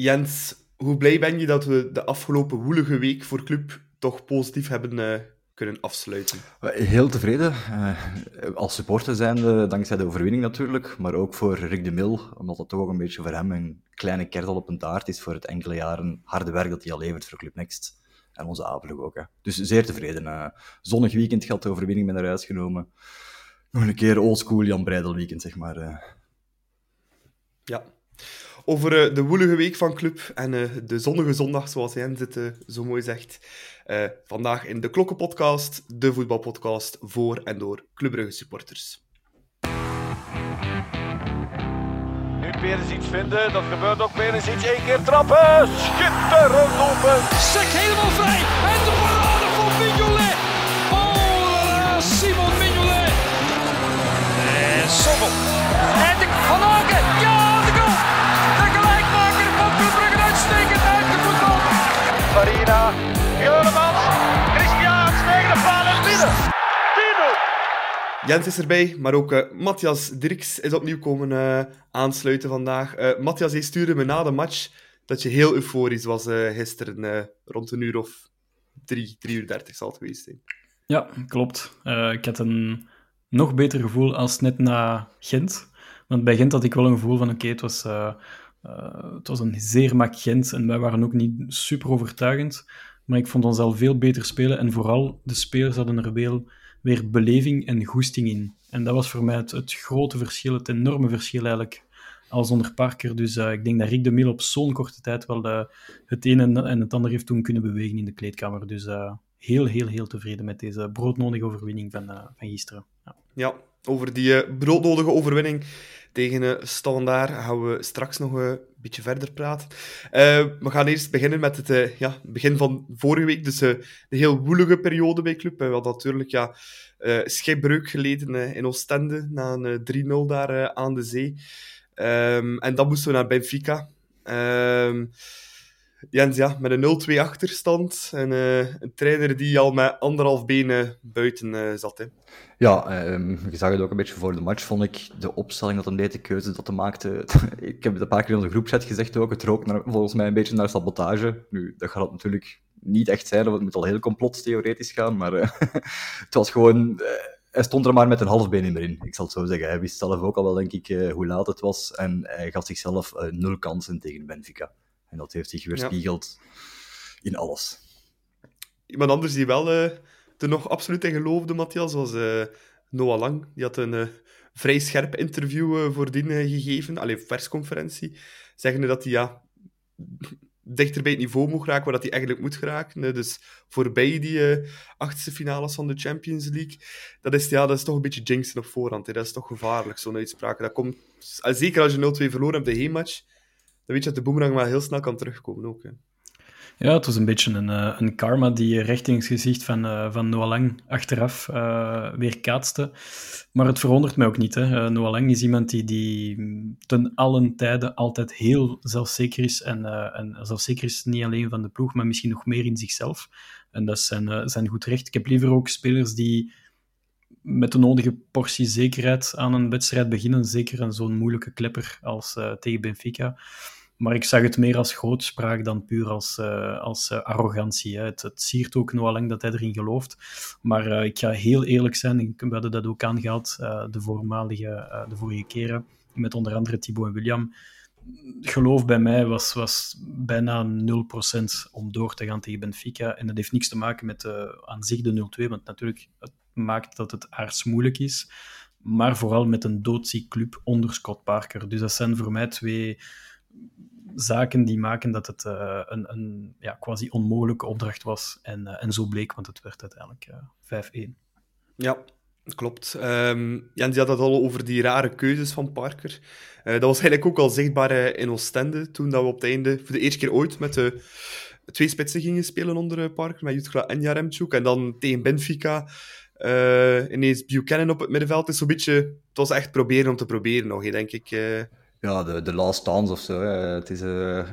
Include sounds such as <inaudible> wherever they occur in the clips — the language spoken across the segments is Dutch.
Jens, hoe blij ben je dat we de afgelopen woelige week voor club toch positief hebben uh, kunnen afsluiten? Heel tevreden. Uh, als supporter zijnde, dankzij de overwinning natuurlijk, maar ook voor Rick de Mil, omdat het toch ook een beetje voor hem een kleine kertel op een taart is voor het enkele jaren harde werk dat hij al levert voor Club Next. En onze Apelog ook. Hè. Dus zeer tevreden. Uh, zonnig weekend gehad, de overwinning met naar huis genomen. Nog een keer oldschool Jan Breidel weekend, zeg maar. Ja. Over uh, de woelige week van Club en de zonnige zondag, zoals Jens het zo mooi zegt. vandaag in de Klokkenpodcast, de voetbalpodcast voor en door Club supporters. weer eens iets vinden. Dat gebeurt ook weer eens iets. Eén keer trappen. Schitterend open. Sek helemaal vrij. En de parade van Mignolet. Oh, Simon Mignolet. En Sommel. En de Van Aken. Ja, Farina. Juremans. Christian tegen de paal en binnen. Jens is erbij, maar ook uh, Matthias Dirks is opnieuw komen uh, aansluiten vandaag. Uh, Matthias, hij stuurde me na de match dat je heel euforisch was gisteren, rond een uur of drie, drie uur dertig zal het geweest zijn. Ja, klopt. ik had een nog beter gevoel als net na Gent. Want bij Gent had ik wel een gevoel van, oké, het, was, het was een zeer mak Gent en wij waren ook niet super overtuigend. Maar ik vond ons al veel beter spelen en vooral de spelers hadden er veel weer beleving en goesting in. En dat was voor mij het, het grote verschil, het enorme verschil eigenlijk, als onder Parker. Dus uh, ik denk dat Rick de Mil op zo'n korte tijd wel eh, het een en, het ander heeft toen kunnen bewegen in de kleedkamer. Dus heel, heel, heel tevreden met deze broodnodige overwinning van, van gisteren. Ja. ja, over die broodnodige overwinning tegen uh, Standaard gaan we straks nog een beetje verder praten. we gaan eerst beginnen met het ja, begin van vorige week, dus de heel woelige periode bij Club. We hadden natuurlijk ja, schipbreuk geleden in Oostende, na een 3-0 daar aan de zee. Um, en dan moesten we naar Benfica. Um, Jens, ja, met een 0-2 achterstand en uh, een trainer die al met anderhalf benen buiten uh, zat. Hè. Ja, um, je zag het ook een beetje voor de match, vond ik de opstelling dat hem deed, de keuze dat hij maakte. <laughs> ik heb het een paar keer in onze groepchat gezegd ook, het rook naar, volgens mij een beetje naar sabotage. Nu, dat gaat natuurlijk niet echt zijn, want het moet al heel complottheoretisch gaan, maar uh, <laughs> het was gewoon... hij stond er maar met een half been in. Ik zal het zo zeggen. Hij wist zelf ook al wel, denk ik, hoe laat het was. En hij gaf zichzelf nul kansen tegen Benfica. En dat heeft zich weerspiegeld ja. in alles. Iemand anders die wel uh, er nog absoluut in geloofde, Matthias, was uh, Noah Lang. Die had een uh, vrij scherp interview voordien gegeven, alleen persconferentie, zeggende dat hij ja, dichter bij het niveau moet raken waar dat hij eigenlijk moet geraken. Dus voorbij die achtste finales van de Champions League. Dat is, ja, dat is toch een beetje jinxen op voorhand. Hè. Dat is toch gevaarlijk, zo'n uitspraak. Dat komt, zeker als je 0-2 verloren hebt de heenmatch dan weet je dat de boemerang wel heel snel kan terugkomen ook. Hè. Ja, het was een beetje een, eh, een karma die in het gezicht van, van Noah Lang achteraf uh, weer kaatste. Maar het verwondert mij ook niet. Hè. Noah Lang is iemand die, die ten allen tijden altijd heel zelfzeker is. En, en zelfzeker is niet alleen van de ploeg, maar misschien nog meer in zichzelf. En dat is zijn, zijn goed recht. Ik heb liever ook spelers die met de nodige portie zekerheid aan een wedstrijd beginnen. Zeker aan zo'n moeilijke klepper als tegen Benfica. Maar ik zag het meer als grootspraak dan puur als, uh, als uh, arrogantie. Hè. Het, het siert ook nog lang dat hij erin gelooft. Maar uh, ik ga heel eerlijk zijn, ik, we hadden dat ook aangehaald de, voormalige, de vorige keren, met onder andere Thibaut en William. Geloof bij mij was, was bijna 0% om door te gaan tegen Benfica. En dat heeft niks te maken met aan zich de 0-2, want natuurlijk het maakt dat het aards moeilijk is. Maar vooral met een doodziek club onder Scott Parker. Dus dat zijn voor mij twee zaken die maken dat het uh, een, een ja, quasi onmogelijke opdracht was. En, uh, en zo bleek, want het werd uiteindelijk uh, eh, 5-1. Ja, klopt. Um, had het al over die rare keuzes van Parker. dat was eigenlijk ook al zichtbaar in Oostende, toen dat we op het einde, voor de eerste keer ooit, met de twee spitsen gingen spelen onder Parker, met Jutgla en Jaremchuk. En dan tegen Benfica ineens Buchanan op het middenveld. is zo'n beetje... Het was echt proberen om te proberen nog, denk ik ja, de, de last dance of zo. Het is uh,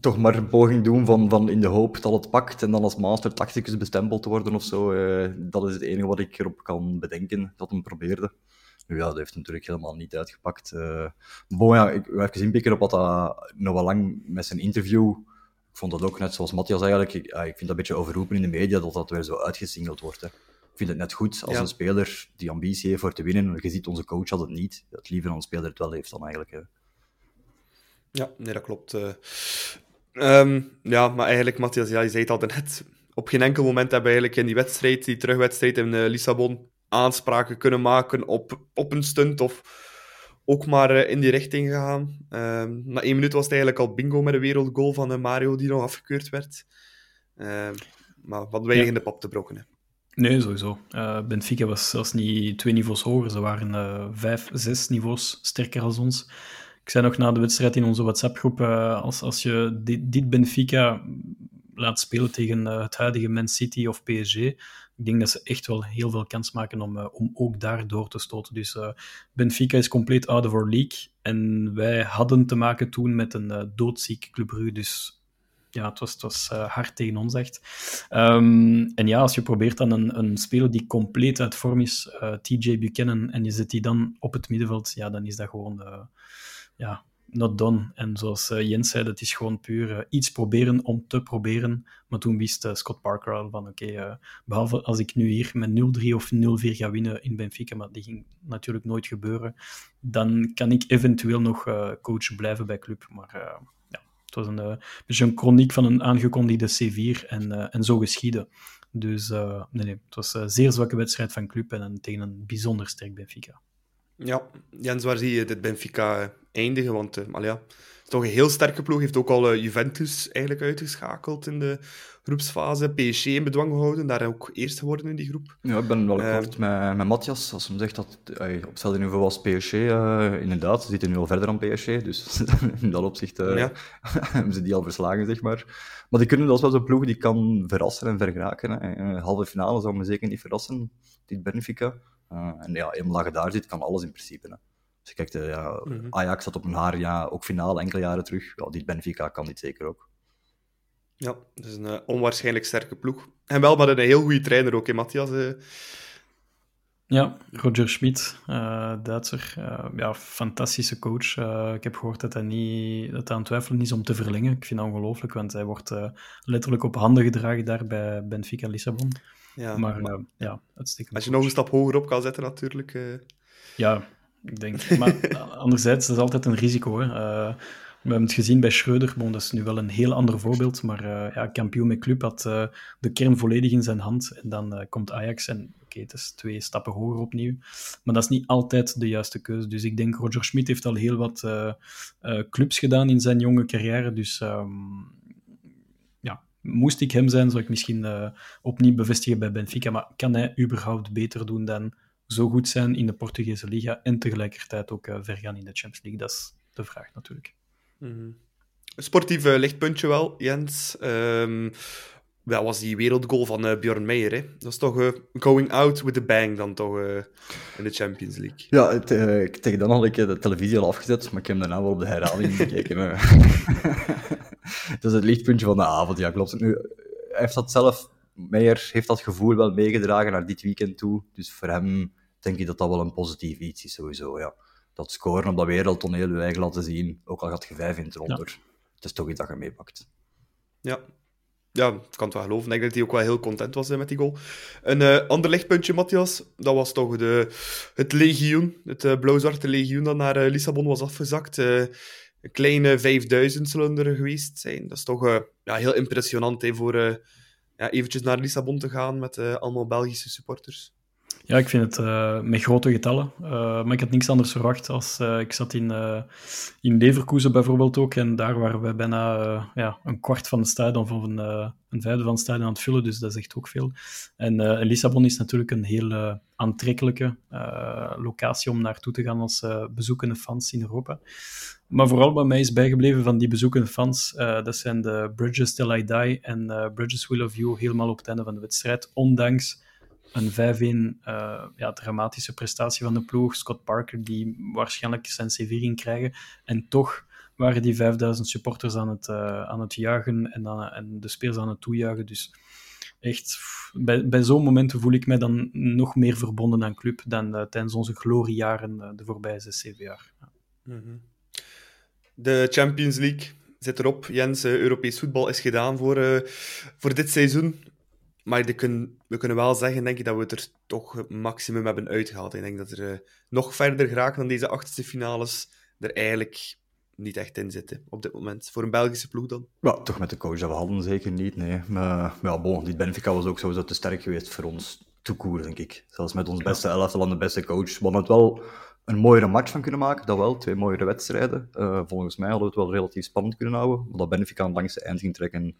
toch maar een poging doen van, van in de hoop dat het pakt en dan als master tacticus bestempeld worden of zo. Uh, dat is het enige wat ik erop kan bedenken, dat hem probeerde. Nu ja, dat heeft natuurlijk helemaal niet uitgepakt. Uh, ja, ik heb even inpikken op wat dat nog lang met zijn interview. Ik vond dat ook net zoals Matthias eigenlijk. Ik, ik vind dat een beetje overroepen in de media dat dat weer zo uitgesingeld wordt. Hè. Ik vind het net goed als een speler die ambitie heeft voor te winnen. Je ziet, onze coach had het niet. Het liever dan een speler het wel heeft dan eigenlijk. Hè. Ja, nee, dat klopt. Uh, um, ja, maar eigenlijk, Matthias, ja, je zei het al net. Op geen enkel moment hebben we eigenlijk in die wedstrijd, die terugwedstrijd in uh, Lissabon, aanspraken kunnen maken op, op een stunt of ook maar uh, in die richting gegaan. Um, na één minuut was het eigenlijk al bingo met een wereldgoal van uh, Mario die nog afgekeurd werd. Um, maar wat weinig ja. in de pap te brokken. Hè. Nee, sowieso. Uh, Benfica was zelfs niet twee niveaus hoger. Ze waren vijf, zes niveaus sterker als ons. Ik zei nog na de wedstrijd in onze WhatsApp-groep, als, als je dit, Benfica laat spelen tegen het huidige Man City of PSG, ik denk dat ze echt wel heel veel kans maken om, om ook daar door te stoten. Dus Benfica is compleet out of our league. En wij hadden te maken toen met een doodziek Club. Dus ja, het was, het was hard tegen ons echt. Um, en ja, als je probeert dan een, een speler die compleet uit vorm is, TJ Buchanan, en je zet die dan op het middenveld, ja, dan is dat gewoon... ja, not done. En zoals uh, Jens zei, dat is gewoon puur uh, iets proberen om te proberen. Maar toen wist uh, Scott Parker al van, oké, behalve als ik nu hier met 0-3 of 0-4 ga winnen in Benfica, maar die ging natuurlijk nooit gebeuren, dan kan ik eventueel nog coach blijven bij club. Maar het was een beetje een chroniek van een aangekondigde C4 en, en zo geschieden. Dus nee, nee, het was een zeer zwakke wedstrijd van club en een, tegen een bijzonder sterk Benfica. Ja, Jens, waar zie je dit Benfica eindigen? Want uh, ja, toch een heel sterke ploeg. Heeft ook al uh, Juventus eigenlijk uitgeschakeld in de groepsfase. PSG in bedwang gehouden, daar ook eerst geworden in die groep. Ja, ik ben wel uh, akkoord met, met Matthias. Als hij zegt dat hij op hetzelfde niveau als PSG, inderdaad, ze zitten nu al verder dan PSG. Dus <laughs> in dat opzicht ja. <laughs> hebben ze die al verslagen, zeg maar. Maar die kunnen, dat is wel zo'n ploeg die kan verrassen en vergeraken. Hè. halve finale zou me zeker niet verrassen, dit Benfica. Uh, en ja, eenmaal dat je daar zit, kan alles in principe. Hè. Dus ja, mm -hmm. Ajax zat op een haar, ja, ook finale enkele jaren terug. Ja, dit Benfica kan dit zeker ook. Ja, dat is een uh, onwaarschijnlijk sterke ploeg. En wel met een heel goede trainer ook, hè, Matthias? Uh... Ja, Roger Schmid, uh, Duitser. ja, fantastische coach. ik heb gehoord dat hij, niet, dat hij aan het twijfelen is om te verlengen. Ik vind dat ongelooflijk, want hij wordt letterlijk op handen gedragen daar bij Benfica Lissabon. Ja, maar, maar ja, uitstekend. Als je nog een stap hoger op kan zetten, natuurlijk. Ja, ik denk. Maar <laughs> anderzijds, dat is altijd een risico. Hè. Uh, we hebben het gezien bij Schreuder. Bon, dat is nu wel een heel ander voorbeeld. Maar uh, ja, kampioen met club had uh, de kern volledig in zijn hand. En dan komt Ajax. En oké, okay, het is twee stappen hoger opnieuw. Maar dat is niet altijd de juiste keuze. Dus ik denk, Roger Schmidt heeft al heel wat clubs gedaan in zijn jonge carrière. Dus um, ja, moest ik hem zijn, zou ik misschien opnieuw bevestigen bij Benfica. Maar kan hij überhaupt beter doen dan zo goed zijn in de Portugese Liga en tegelijkertijd ook uh, ver gaan in de Champions League? Dat is de vraag natuurlijk. Mm -hmm. Sportief uh, lichtpuntje wel, Jens. Um, dat was die wereldgoal van uh, Bjorn Meijer. Hè? Dat is toch uh, going out with a bang dan toch uh, in de Champions League. Ja, het, tegen dan had ik de televisie al afgezet, maar ik heb daarna wel op de herhaling <laughs> gekeken. <laughs> dat is het lichtpuntje van de avond, ja klopt. Nu, hij heeft dat zelf Meijer heeft dat gevoel wel meegedragen naar dit weekend toe. Dus voor hem denk ik dat dat wel een positief iets is, sowieso. Ja. Dat scoren op dat wereldtoneel je eigen laten zien, ook al gaat je vijf in het ronder. Ja. Het is toch iets dat je meepakt. Ja. Ja, ik kan het wel geloven. Ik denk dat hij ook wel heel content was met die goal. Een uh, ander lichtpuntje, Matthias, dat was toch de, het legioen, het uh, blauw-zwarte legioen dat naar uh, Lissabon was afgezakt. een kleine 5000 zullen er geweest zijn. Dat is toch ja, heel impressionant hè, voor ja, eventjes naar Lissabon te gaan met uh, allemaal Belgische supporters. Ja, ik vind het uh, met grote getallen. Uh, maar ik had niks anders verwacht. Als, ik zat in, in Leverkusen bijvoorbeeld ook. En daar waren we bijna ja, een kwart van de stadion of een, een vijfde van het stadion aan het vullen. Dus dat echt ook veel. En Lissabon is natuurlijk een heel aantrekkelijke locatie om naartoe te gaan als bezoekende fans in Europa. Maar vooral wat mij is bijgebleven van die bezoekende fans, dat zijn de Bridges Till I Die en Bridges Will of You helemaal op het einde van de wedstrijd. Ondanks een 5-1 uh, eh, ja, dramatische prestatie van de ploeg. Scott Parker, die waarschijnlijk zijn CV ging krijgen. En toch waren die 5000 supporters aan het, aan het juichen en, en de spelers aan het toejuichen. Dus echt, bij, bij zo'n momenten voel ik mij dan nog meer verbonden aan club dan uh, tijdens onze gloriejaren de voorbije zes, zeven jaar. Ja. -hmm. De Champions League zit erop. Jens, Europees voetbal is gedaan voor, voor dit seizoen. Maar de kun, we kunnen wel zeggen, denk ik, dat we het er toch het maximum hebben uitgehaald. Ik denk dat er nog verder geraken dan deze achtste finales er eigenlijk niet echt in zitten op dit moment. Voor een Belgische ploeg dan? Ja, toch met de coach dat we hadden zeker niet, nee. Maar ja, bon, die Benfica was ook sowieso te sterk geweest voor ons toekoer, denk ik. Zelfs met ons beste elftal en de beste coach. We hadden het wel een mooiere match van kunnen maken, dat wel. Twee mooiere wedstrijden. Uh, volgens mij hadden we het wel relatief spannend kunnen houden. Maar dat Benfica aan het langste eind ging trekken,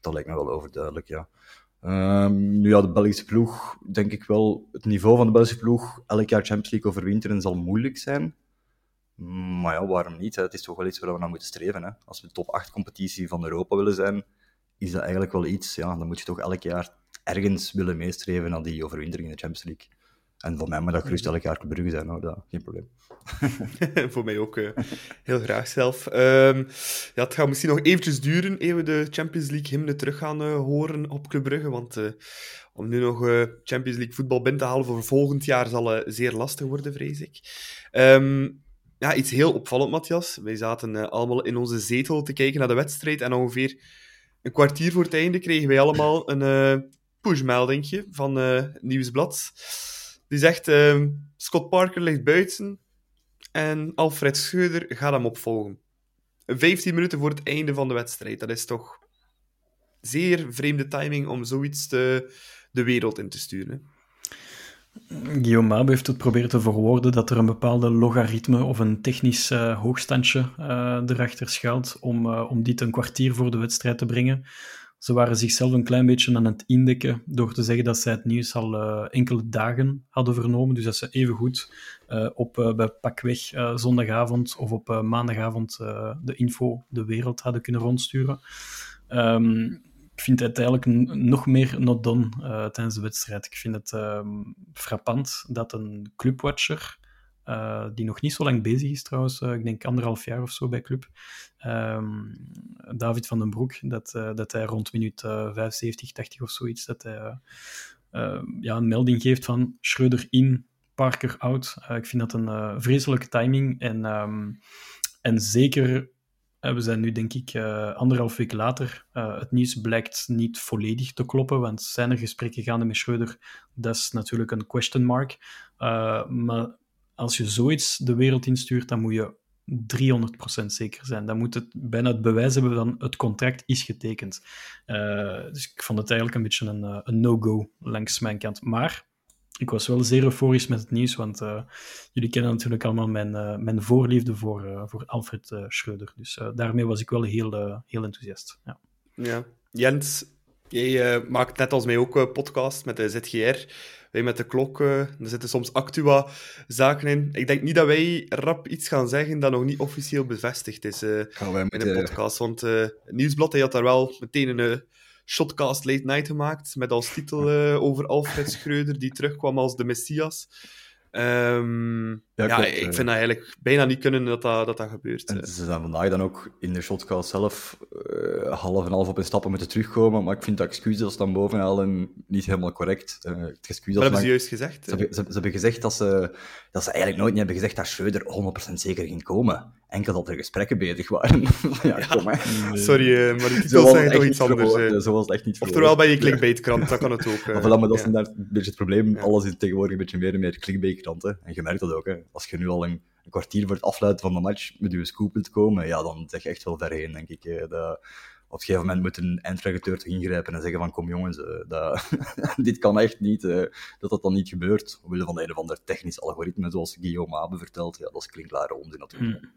dat lijkt me wel overduidelijk, ja. Um, nu ja, de Belgische ploeg, denk ik wel, het niveau van de Belgische ploeg elk jaar Champions League overwinteren zal moeilijk zijn. Maar ja, waarom niet? Het is toch wel iets waar we naar moeten streven. Hè? Als we de top 8 competitie van Europa willen zijn, is dat eigenlijk wel iets. Ja, dan moet je toch elk jaar ergens willen meestreven naar die overwintering in de Champions League. En voor mij moet dat gerust elk jaar Brugge zijn, hoor. Dat, geen probleem. <laughs> voor mij ook uh, heel graag zelf. Um, ja, het gaat misschien nog eventjes duren eer we de Champions League hymne terug gaan uh, horen op Club Brugge. Want uh, om nu nog Champions League voetbal binnen te halen voor volgend jaar zal zeer lastig worden, vrees ik. Um, ja, iets heel opvallend, Matthias. Wij zaten allemaal in onze zetel te kijken naar de wedstrijd en ongeveer een kwartier voor het einde kregen wij allemaal een pushmeldingje van Nieuwsblad. Die zegt, ehm, Scott Parker ligt buiten en Alfred Scheuder gaat hem opvolgen. 15 minuten voor het einde van de wedstrijd. Dat is toch zeer vreemde timing om zoiets de wereld in te sturen. Guillaume Mabe heeft het proberen te verwoorden dat er een bepaalde logaritme of een technisch uh, hoogstandje uh, erachter schuilt om, uh, om dit een kwartier voor de wedstrijd te brengen. Ze waren zichzelf een klein beetje aan het indekken door te zeggen dat zij het nieuws al enkele dagen hadden vernomen. Dus dat ze evengoed op bij pakweg zondagavond of op maandagavond de info de wereld hadden kunnen rondsturen. Um, ik vind het eigenlijk nog meer not done uh, tijdens de wedstrijd. Ik vind het uh, frappant dat een clubwatcher, uh, die nog niet zo lang bezig is trouwens, ik denk anderhalf jaar of zo bij club, ehm, David van den Broek, dat, dat hij rond minuut 75, 80 of zoiets, dat hij ja, een melding geeft van Schreuder in, Parker out. ik vind dat een vreselijke timing en, um, en zeker we zijn nu, denk ik, uh, anderhalf week later. Uh, het nieuws blijkt niet volledig te kloppen, want zijn er gesprekken gaande met Schreuder? Dat is natuurlijk een question mark. Uh, maar als je zoiets de wereld instuurt, dan moet je 300% zeker zijn. Dan moet het bijna het bewijs hebben dat het contract is getekend. dus ik vond het eigenlijk een beetje een, een no-go langs mijn kant. Maar ik was wel zeer euforisch met het nieuws, want uh, jullie kennen natuurlijk allemaal mijn, mijn voorliefde voor, voor Alfred Schreuder. Dus daarmee was ik wel heel, heel enthousiast. Ja. ja. Jens, jij maakt net als mij ook podcast met de ZGR. Wij met de klok, er zitten soms actua-zaken in. Ik denk niet dat wij rap iets gaan zeggen dat nog niet officieel bevestigd is in de podcast. Want het Nieuwsblad hij had daar wel meteen een Shotcast Late Night gemaakt, met als titel over Alfred Schreuder, die terugkwam als de Messias. Um, ja, ja ik vind dat eigenlijk bijna niet kunnen dat dat, dat, dat gebeurt. En ze zijn vandaag dan ook in de shotcast zelf uh, half en half op een stappen moeten terugkomen, maar ik vind dat excuses dan bovenal en niet helemaal correct. Uh, het excuus hebben ze juist gezegd? Ze, hebben, ze, ze hebben gezegd dat ze, dat ze eigenlijk nooit niet hebben gezegd dat Schreuder 100% zeker ging komen. Enkel dat er gesprekken bezig waren. <laughs> ja, ja, kom hè. Sorry, maar die titels zeggen toch iets anders. Verwoord, zo was het echt niet Oftewel bij je clickbaitkrant, dat kan het ook. Uh, voilà, maar dat is inderdaad een beetje het probleem. Alles is tegenwoordig een beetje meer en meer clickbaitkranten. En je merkt dat ook. Hè. Als je nu al een, een, kwartier voor het afluiten van de match met je scoop wilt komen, ja, dan zeg je echt wel ver heen, denk ik. Dat, op een gegeven moment moet een eindredacteur toch ingrijpen en zeggen van kom jongens, uh, dat, <laughs> dit kan echt niet, uh, dat dat dan niet gebeurt. Omwille van een of ander technisch algoritme, zoals Guillaume Abe vertelt. Ja, dat is klinkklare onzin natuurlijk. Mm.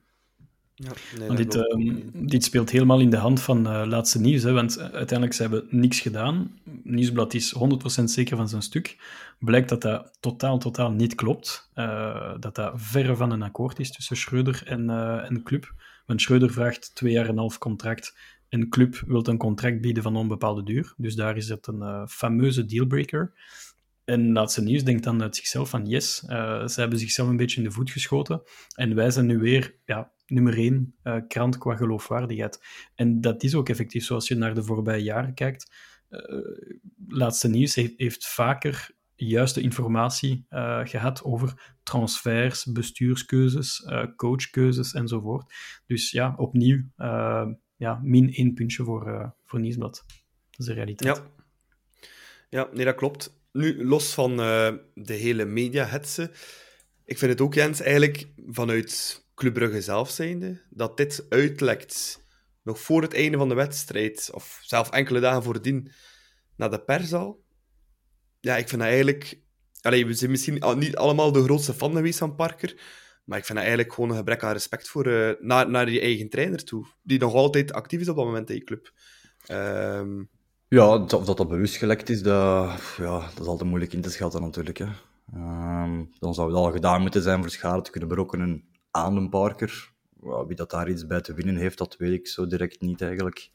Ja, nee, dit, dit, speelt helemaal in de hand van uh, laatste nieuws, hè, want uiteindelijk ze hebben niks gedaan. Nieuwsblad is 100% zeker van zijn stuk. Blijkt dat dat totaal, totaal niet klopt. Uh, dat dat verre van een akkoord is tussen Schreuder en, en Club. Want Schreuder vraagt twee jaar en een half contract en Club wil een contract bieden van onbepaalde duur. Dus daar is het een fameuze dealbreaker. En laatste nieuws denkt dan uit zichzelf van yes, ze hebben zichzelf een beetje in de voet geschoten. En wij zijn nu weer ja, nummer één uh, krant qua geloofwaardigheid. En dat is ook effectief, zoals je naar de voorbije jaren kijkt. laatste nieuws heeft, vaker juiste informatie uh, gehad over transfers, bestuurskeuzes, coachkeuzes enzovoort. Dus ja, opnieuw ja, min één puntje voor, voor Nieuwsblad. Dat is de realiteit. Ja. ja, nee, dat klopt. Nu, los van de hele media-hetsen, ik vind het ook, Jens, eigenlijk vanuit Club Brugge zelf zijnde, dat dit uitlekt nog voor het einde van de wedstrijd, of zelf enkele dagen voordien, naar de pers al ja, ik vind dat eigenlijk... Allee, we zijn misschien niet allemaal de grootste fan geweest van Parker, maar ik vind dat eigenlijk gewoon een gebrek aan respect voor, uh, naar, naar je eigen trainer toe, die nog altijd actief is op dat moment in je club. Um... Ja, of dat dat bewust gelekt is, dat, ja, dat is altijd moeilijk in te schatten natuurlijk. Hè. Um, dan zou het al gedaan moeten zijn voor schade te kunnen berokkenen aan een Parker. wie dat daar iets bij te winnen heeft, dat weet ik zo direct niet eigenlijk.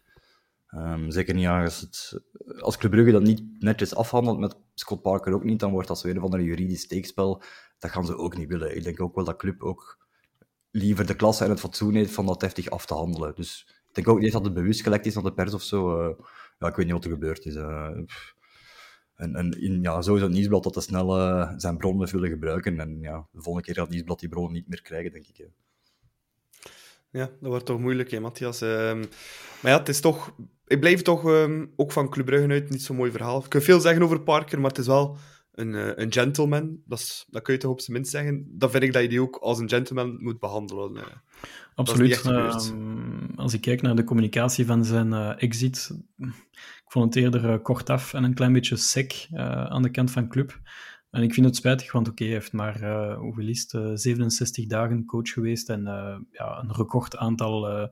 Um, zeker niet als, het, als Club Brugge dat niet netjes afhandelt met Scott Parker ook niet, dan wordt dat zo een een juridisch steekspel. Dat gaan ze ook niet willen. Ik denk ook wel dat Club ook liever de klasse en het fatsoen heeft van dat heftig af te handelen. Dus ik denk ook niet dat het bewust gelekt is naar de pers of zo. Uh, ja, ik weet niet wat er gebeurd is. Uh, en, en in, ja, sowieso het nieuwsblad dat te snel uh, zijn bronnen willen gebruiken. En ja, de volgende keer gaat het nieuwsblad die bronnen niet meer krijgen, denk ik. Ja, dat wordt toch moeilijk, hè, Matthias. Um, maar ja, het is toch ik blijf toch um, ook van Club uit niet zo'n mooi verhaal. Ik kan veel zeggen over Parker, maar het is wel een, uh, een gentleman. Dat, is, dat kun je toch op zijn minst zeggen. Dan vind ik dat je die ook als een gentleman moet behandelen. Absoluut. Uh, als ik kijk naar de communicatie van zijn uh, exit, ik vond het eerder kortaf en een klein beetje sec aan de kant van Club. En ik vind het spijtig, want oké, okay, hij heeft maar, hoeveel is het, 67 dagen coach geweest en ja, een record aantal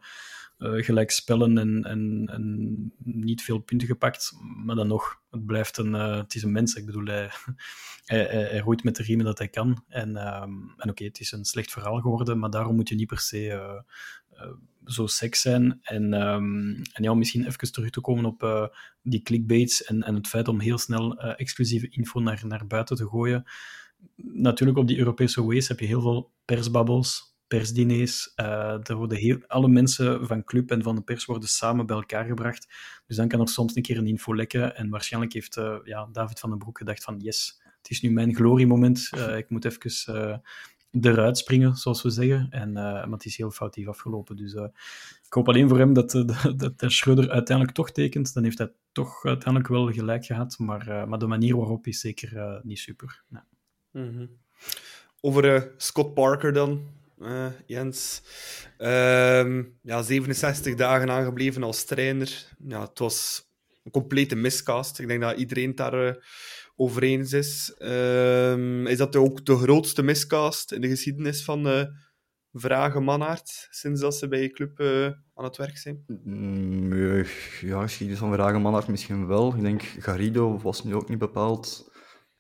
uh, gelijk spellen en, en, en, niet veel punten gepakt. Maar dan nog, het blijft een, uh, het is een mens. Ik bedoel, <laughs> hij, hij, roeit met de riemen dat hij kan. En, um, en oké, het is een slecht verhaal geworden, maar daarom moet je niet per se uh, zo sec zijn. En, um, en ja, misschien even terug te komen op die clickbaits en, en het feit om heel snel exclusieve info naar, naar buiten te gooien. Natuurlijk, op die Europese ways heb je heel veel persbabbels, persdiners. Uh, er worden heel, alle mensen van club en van de pers worden samen bij elkaar gebracht. Dus dan kan er soms een keer een info lekken. En waarschijnlijk heeft uh, ja, David van den Broek gedacht van yes, het is nu mijn gloriemoment. Uh, ik moet even eruit springen, zoals we zeggen. En, maar het is heel foutief afgelopen. Dus ik hoop alleen voor hem dat, <laughs> dat, dat uiteindelijk toch tekent. Dan heeft hij toch uiteindelijk wel gelijk gehad. Maar, maar de manier waarop is zeker niet super. Nee. Mm. Over Scott Parker dan uh, Jens. Um, ja, 67 dagen aangebleven als trainer. Ja, het was een complete miscast. Ik denk dat iedereen het daar uh, over eens is. Um, is dat ook de grootste miscast in de geschiedenis van uh, Vragen Mannaert, sinds dat ze bij je club aan het werk zijn? Mm, ja, geschiedenis van Vragen misschien wel. Ik denk Garrido was nu ook niet bepaald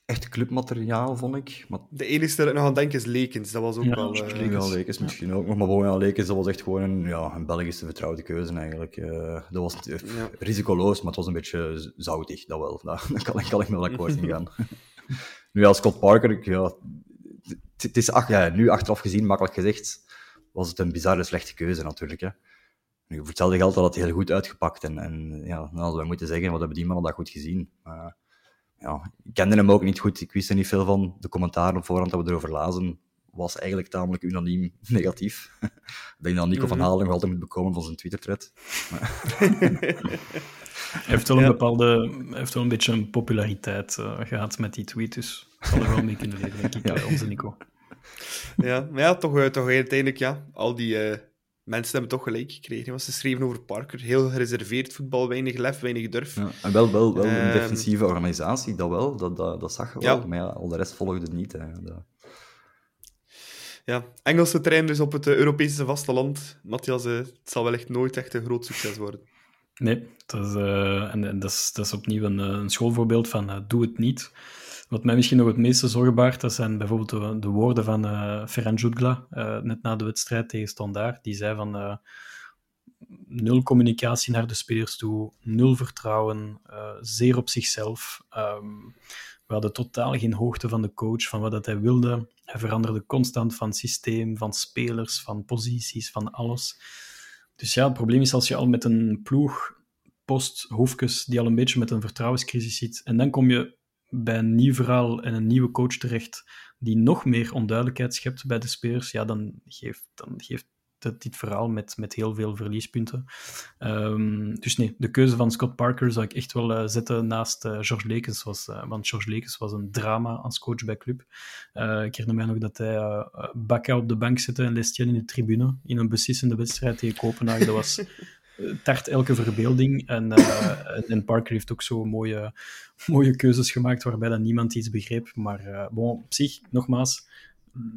echt clubmateriaal, vond ik. Maar... De enige dat ik nog aan denk is Lekens. Dat was ook ja, wel... Uh, ja, Lekens misschien ook nog. Maar gewoon, ja, Lekens, dat was echt gewoon een, ja, een Belgische vertrouwde keuze eigenlijk. Uh, dat was uh, ja. risicoloos, maar het was een beetje zoutig, dat wel. <laughs> Daar, kan, kan ik wel akkoord in <laughs> gaan. nu, als Scott Parker, ja, het is ach, ja, nu achteraf gezien, makkelijk gezegd, was het een bizarre slechte keuze natuurlijk. Hè. Nu, voor hetzelfde geld had het heel goed uitgepakt. En, en ja, dan hadden we moeten zeggen, wat hebben die mannen dat goed gezien. Uh, ja, ik kende hem ook niet goed. Ik wist er niet veel van. De commentaren op voorhand dat we erover lazen, was eigenlijk tamelijk unaniem <laughs> negatief. ik denk dat Nico mm -hmm. van mhm. Halen nog altijd moet bekomen van zijn Twitter-thread. Hij <laughs> heeft wel een bepaalde, heeft wel een beetje een populariteit uh, gehad met die tweet, dus zal er wel mee kunnen leven, denk ik, <laughs> ja. uh, onze Nico. Ja, maar ja, toch, uh, toch uiteindelijk, ja, al die mensen hebben toch gelijk gekregen. Want ze schreven over Parker. Heel gereserveerd voetbal, weinig lef, weinig durf. Ja, en wel, wel, wel een um, defensieve organisatie, dat wel. Dat, dat, dat zag je wel. Ja. Maar ja, al de rest volgde niet. Hè. Dat... Ja, Engelse trainers op het Europese vasteland. Matthias, het zal wel echt nooit echt een groot succes worden. Nee, dat is, uh, en, en dat, is, dat is opnieuw een, een schoolvoorbeeld van uh, doe het niet. Wat mij misschien nog het meeste zorgen baart, dat zijn bijvoorbeeld de, de woorden van uh, Ferran Jutgla, uh, net na de wedstrijd tegen Standaard. Die zei van uh, nul communicatie naar de spelers toe, nul vertrouwen, zeer op zichzelf. Um, we hadden totaal geen hoogte van de coach, van wat dat hij wilde. Hij veranderde constant van systeem, van spelers, van posities, van alles. Dus ja, het probleem is als je al met een ploeg post-Hoefkes, die al een beetje met een vertrouwenscrisis zit. En dan kom je bij een nieuw verhaal en een nieuwe coach terecht die nog meer onduidelijkheid schept bij de spelers, ja, dan geeft, dan geeft het, dit verhaal met, met heel veel verliespunten. Um, dus nee, de keuze van Scott Parker zou ik echt wel uh, zetten naast uh, George Lekens. Was, uh, want George Lekens was een drama als coach bij club. ik herinner mij nog dat hij Bakka op de bank zette en Lestien in de tribune in een beslissende wedstrijd tegen Kopenhagen. Dat was <laughs> tart elke verbeelding. En, uh, en Parker heeft ook zo mooie, mooie keuzes gemaakt waarbij dan niemand iets begreep. Maar uh, bon, op zich, nogmaals,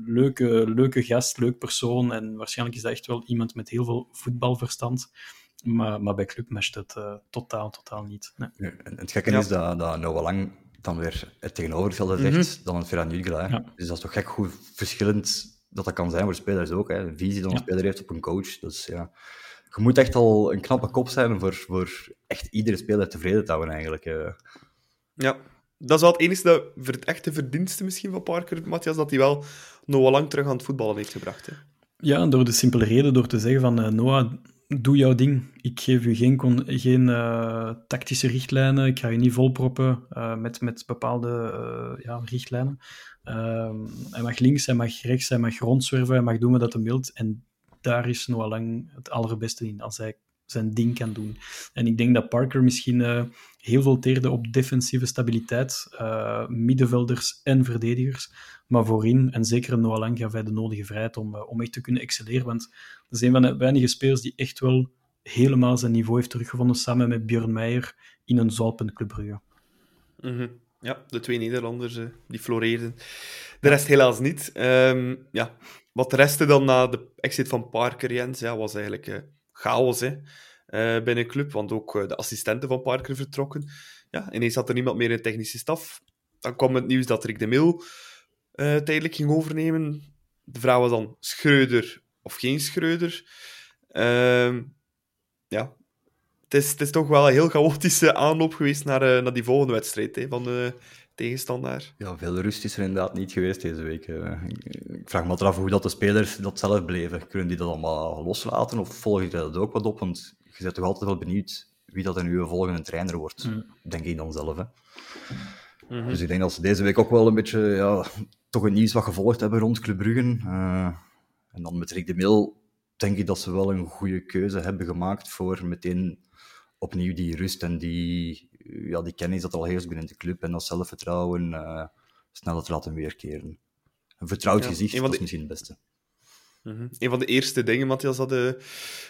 leuke, leuke gast, leuk persoon. En waarschijnlijk is dat echt wel iemand met heel veel voetbalverstand. Maar, maar bij Club matcht het uh, totaal, totaal niet. Nee. Ja, het gekke ja. is dat, dat Noah Lang dan weer het tegenovergestelde zegt mm -hmm. dan het Ferran. Ja. Dus dat is toch gek hoe verschillend dat dat kan zijn voor spelers ook. Hè. De visie die een speler heeft op een coach. Dus ja je moet echt al een knappe kop zijn voor, voor echt iedere speler tevreden te houden, eigenlijk. Eh. Ja, dat is wel het enige voor het echte verdienste misschien van Parker, Matthias, dat hij wel Noah lang terug aan het voetballen heeft gebracht. Hè? Ja, door de simpele reden, door te zeggen van uh, Noah, doe jouw ding. Ik geef u geen, geen uh, tactische richtlijnen, ik ga je niet volproppen uh, met, met bepaalde ja, richtlijnen. hij mag links, hij mag rechts, hij mag rondzwerven, hij mag doen wat dat hem wilt. En daar is Noah Lang het allerbeste in, als hij zijn ding kan doen. En ik denk dat Parker misschien uh, heel veel teerde op defensieve stabiliteit, uh, middenvelders en verdedigers. Maar voorin, en zeker Noah Lang, gaf hij de nodige vrijheid om, uh, om echt te kunnen excelleren. Want dat is een van de weinige spelers die echt wel helemaal zijn niveau heeft teruggevonden, samen met Björn Meijer in een zalpend Club Brugge. Mm -hmm. Ja, de twee Nederlanders die floreerden. De rest helaas niet. Um, ja, wat restte dan na de exit van Parker, Jens, ja, was eigenlijk uh, chaos hè, uh, binnen de club. Want ook uh, de assistenten van Parker vertrokken. Ja, ineens had er niemand meer in technische staf. Dan kwam het nieuws dat Rick de Mil tijdelijk ging overnemen. De vraag was dan Schreuder of geen Schreuder. Ehm, ja, het is, is toch wel een heel chaotische aanloop geweest naar, naar die volgende wedstrijd hè, van de tegenstander. Ja, veel rust is er inderdaad niet geweest deze week. Ik vraag me af hoe dat de spelers dat zelf beleven. Kunnen die dat allemaal loslaten of volg je dat ook wat op? Want je bent toch altijd wel benieuwd wie dat een nieuwe volgende trainer wordt, mm. denk ik dan zelf. Hè. Mm -hmm. Dus ik denk dat ze deze week ook wel een beetje ja, toch het nieuws wat gevolgd hebben rond Club Brugge. Uh, en dan met Rick de Mil denk ik dat ze wel een goede keuze hebben gemaakt voor meteen opnieuw die rust en die ja, die kennis dat al heerst binnen de club en dat zelfvertrouwen uh, sneller te laten weerkeren. Een vertrouwd ja, gezicht, dat is misschien het beste. -hmm. Een van de eerste dingen, Matthias, dat de,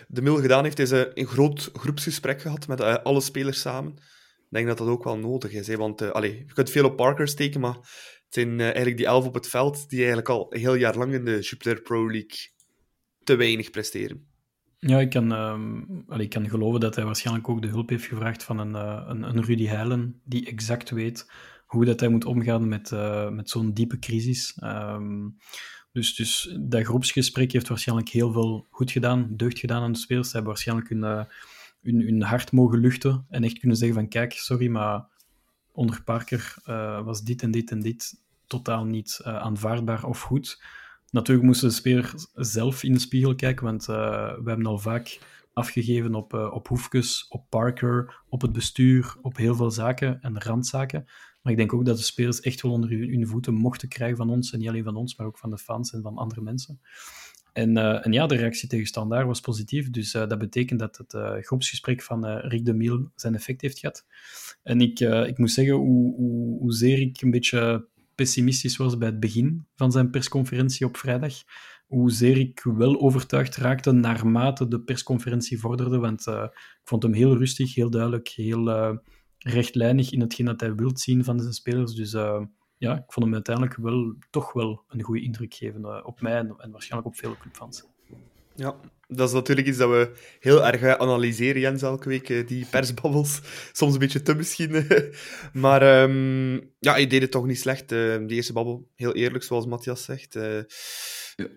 de Mil gedaan heeft, is uh, een groot groepsgesprek gehad met alle spelers samen. Ik denk dat dat ook wel nodig is. Hè? Want uh, allez, je kunt veel op Parker steken, maar het zijn eigenlijk die elf op het veld die eigenlijk al een heel jaar lang in de Jupiler Pro League te weinig presteren. Ja, ik kan, uh, ik kan geloven dat hij waarschijnlijk ook de hulp heeft gevraagd van een, uh, een, een, Rudy Heilen, die exact weet hoe dat hij moet omgaan met, uh, met zo'n diepe crisis. Um, dus, dus dat groepsgesprek heeft waarschijnlijk heel veel goed gedaan, deugd gedaan aan de spelers. Ze hebben waarschijnlijk hun, uh, hun, hun hart mogen luchten en echt kunnen zeggen van kijk, sorry, maar onder Parker was dit en dit en dit totaal niet aanvaardbaar of goed. Natuurlijk moesten de speler zelf in de spiegel kijken, want uh, we hebben al vaak afgegeven op, uh, op Hoefkes, op Parker, op het bestuur, op heel veel zaken en randzaken. Maar ik denk ook dat de spelers echt wel onder hun voeten mochten krijgen van ons, en niet alleen van ons, maar ook van de fans en van andere mensen. En, uh, en ja, de reactie tegen Standaard was positief, dus dat betekent dat het groepsgesprek van Rick de Miel zijn effect heeft gehad. En ik, ik moet zeggen, hoe, hoe, hoezeer ik een beetje pessimistisch was bij het begin van zijn persconferentie op vrijdag. Hoezeer ik wel overtuigd raakte naarmate de persconferentie vorderde. Want uh, ik vond hem heel rustig, heel duidelijk, heel uh, rechtlijnig in hetgeen dat hij wilt zien van zijn spelers. Dus uh, ja, ik vond hem uiteindelijk wel, toch wel een goede indruk geven op mij en, waarschijnlijk op vele clubfans. Ja, dat is natuurlijk iets dat we heel erg analyseren, Jens, elke week, eh, die persbabbels. <laughs> Soms een beetje te misschien. <laughs> maar um, ja, hij deed het toch niet slecht. Uh, die eerste babbel, heel eerlijk, zoals Matthias zegt. Ja.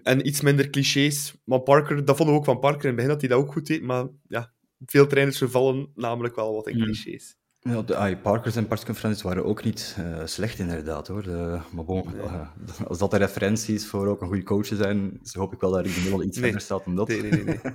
En iets minder clichés. Maar Parker, dat vonden we ook van Parker in het begin, dat hij dat ook goed deed. Maar ja, veel trainers vervallen namelijk wel wat in clichés. Ja, de AI Parkers en persconferenties waren ook niet uh, slecht, inderdaad. Hoor. De, maar bon, nee. uh, <laughs> als dat de referentie is voor ook een goede coach te zijn, hoop ik wel dat Rick de Mille iets nee. verder staat dan dat. Nee, nee, nee. <laughs>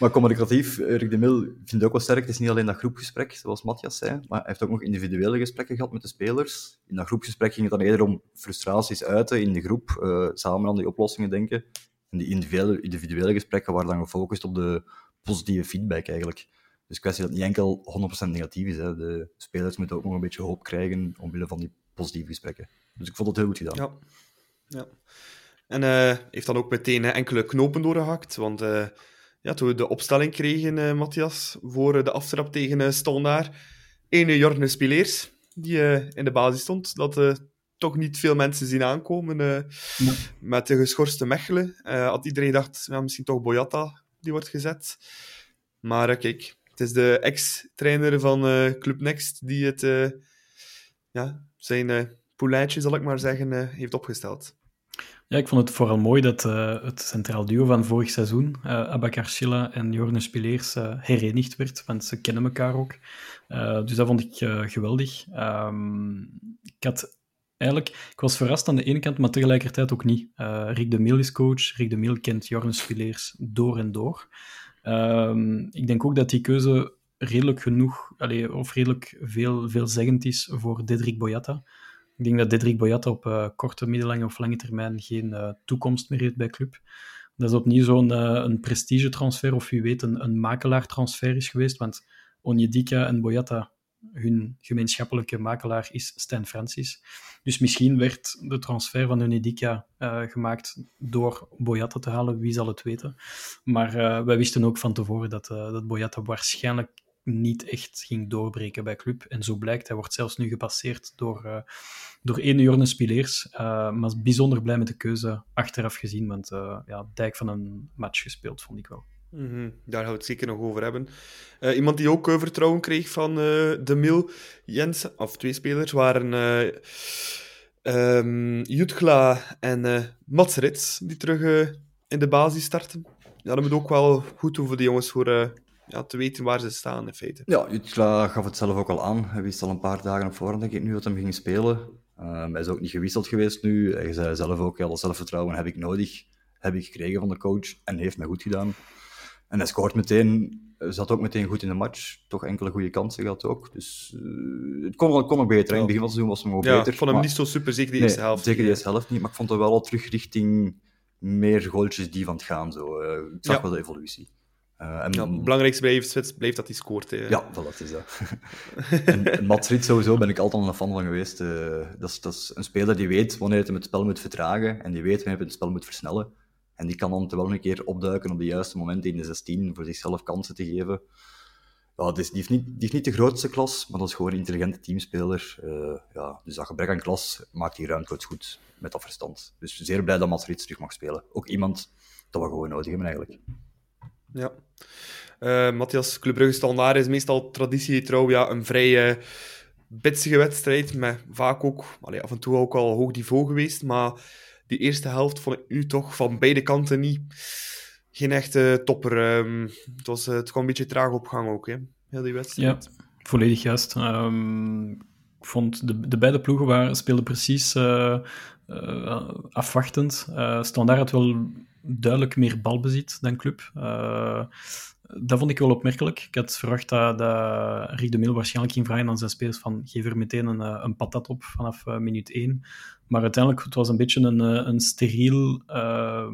Maar communicatief, Rick de Mil vindt het ook wel sterk. Het is niet alleen dat groepgesprek, zoals Matthias zei, maar hij heeft ook nog individuele gesprekken gehad met de spelers. In dat groepgesprek ging het dan eerder om frustraties uiten in de groep, uh, samen aan die oplossingen denken. En die individuele, individuele gesprekken waren dan gefocust op de positieve feedback eigenlijk. Dus kwestie dat het niet enkel 100% negatief is. Hè. De spelers moeten ook nog een beetje hoop krijgen omwille van die positieve gesprekken. Dus ik vond het heel goed gedaan. Ja. ja. En uh, heeft dan ook meteen enkele knopen doorgehakt. Want uh, ja, toen we de opstelling kregen, uh, Matthias, voor de aftrap tegen Stolnaar, ene Jorne Spileers, die in de basis stond, dat toch niet veel mensen zien aankomen. Nee. Met de geschorste Mechelen had iedereen gedacht, ja, misschien toch Boyata die wordt gezet. Maar kijk, het is de ex-trainer van Club Next die het, ja, zijn poulaintje, zal ik maar zeggen, heeft opgesteld. Ja, ik vond het vooral mooi dat het centraal duo van vorig seizoen, uh, Abakar Schilla en Jorne Spileers, herenigd werd, want ze kennen elkaar ook. dus dat vond ik geweldig. Um, ik had eigenlijk, ik was verrast aan de ene kant, maar tegelijkertijd ook niet. Rick de Mil is coach, Rick de Mil kent Jorne Spileers door en door. Um, ik denk ook dat die keuze redelijk genoeg, allee, of redelijk veel, veelzeggend is voor Dedrick Boyata. Ik denk dat Dedrick Boyata op uh, korte, middellange of lange termijn geen uh, toekomst meer heeft bij club. Dat is opnieuw zo'n een prestigetransfer, of wie weet een, een makelaartransfer is geweest, want Onyedika en Boyata, hun gemeenschappelijke makelaar is Stan Francis. Dus misschien werd de transfer van Onyedika gemaakt door Boyata te halen, wie zal het weten. Maar wij wisten ook van tevoren dat, dat Boyata waarschijnlijk niet echt ging doorbreken bij club. En zo blijkt, hij wordt zelfs nu gepasseerd door, uh, door ene Jorne Spileers. Uh, maar bijzonder blij met de keuze achteraf gezien, want uh, ja, dijk van een match gespeeld, vond ik wel. -hmm. Daar gaan we het zeker nog over hebben. iemand die ook vertrouwen kreeg van de Mil, Jens, of twee spelers, waren um, Jutgla en Mats Rits, die terug in de basis starten. Ja, dat moet ook wel goed doen voor de jongens voor ja, te weten waar ze staan in feite. Ja, Jutla gaf het zelf ook al aan. Hij wist al een paar dagen op voorhand, denk ik, nu dat hij ging spelen. Um, hij is ook niet gewisseld geweest nu. Hij zei zelf ook, ja, dat zelfvertrouwen heb ik nodig. Heb ik gekregen van de coach en heeft mij goed gedaan. En hij scoort meteen, zat ook meteen goed in de match. Toch enkele goede kansen gehad ook. Dus uh, het kon, kon nog beter. In het begin van het seizoen was het nog ja, beter. Ik vond hem maar... niet zo super, zeker de eerste helft. Zeker de eerste helft niet, maar ik vond het wel al terug richting meer goaltjes die van het gaan. Zo. Uh, ik zag ja. wel de evolutie. Uh, en... ja, het belangrijkste blijft, blijft dat hij scoort. Hè. Ja, dat is dat. <laughs> en, en Mats sowieso ben ik altijd een fan van geweest. Uh, dat, is, dat is een speler die weet wanneer hij het spel moet vertragen en die weet wanneer hij het spel moet versnellen. En die kan dan wel een keer opduiken op de juiste momenten in de 16 voor zichzelf kansen te geven. Ja, die, heeft niet, die heeft niet de grootste klas, maar dat is gewoon een intelligente teamspeler. Uh, ja, dus dat gebrek aan klas maakt die ruimcoach goed met dat verstand. Dus zeer blij dat Mats terug mag spelen. Ook iemand dat we gewoon nodig hebben eigenlijk. Ja. Uh, Matthias, Club Brugge Standaard is meestal traditiegetrouw ja, een vrij uh, bitsige wedstrijd, met vaak ook, allee, af en toe ook al hoog niveau geweest, maar die eerste helft vond ik nu toch van beide kanten niet, geen echte topper. Um, het, was, uh, het kwam een beetje traag op gang ook, hè, heel die wedstrijd. Ja, volledig juist. Um, ik vond de, de beide ploegen waren, speelden precies afwachtend. Standaard had wel duidelijk meer balbezit dan club. Dat vond ik wel opmerkelijk. Ik had verwacht dat, dat Rick de Mil waarschijnlijk ging vragen aan zijn spelers van geef er meteen een, eh, een patat op vanaf uh, minuut 1. Maar uiteindelijk het was een beetje een, een steriel uh,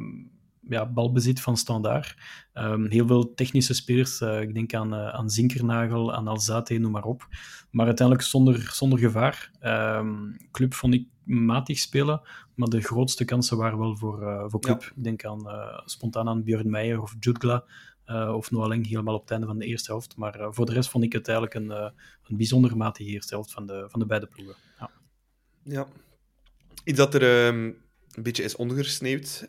ja, balbezit van standaard. Um, heel veel technische spelers, ik denk aan, aan Zinkernagel, aan Alzate, noem maar op. Maar uiteindelijk zonder, zonder gevaar. Um, club vond ik matig spelen, maar de grootste kansen waren wel voor, voor club. Ja. Ik denk aan, spontaan aan Björn Meijer of Jutgla of Noaleng helemaal op het einde van de eerste helft. Maar voor de rest vond ik het eigenlijk een, een bijzonder matige eerste helft van de, van de beide ploegen. Ja. ja. Iets dat er um, een beetje is ondergesneeuwd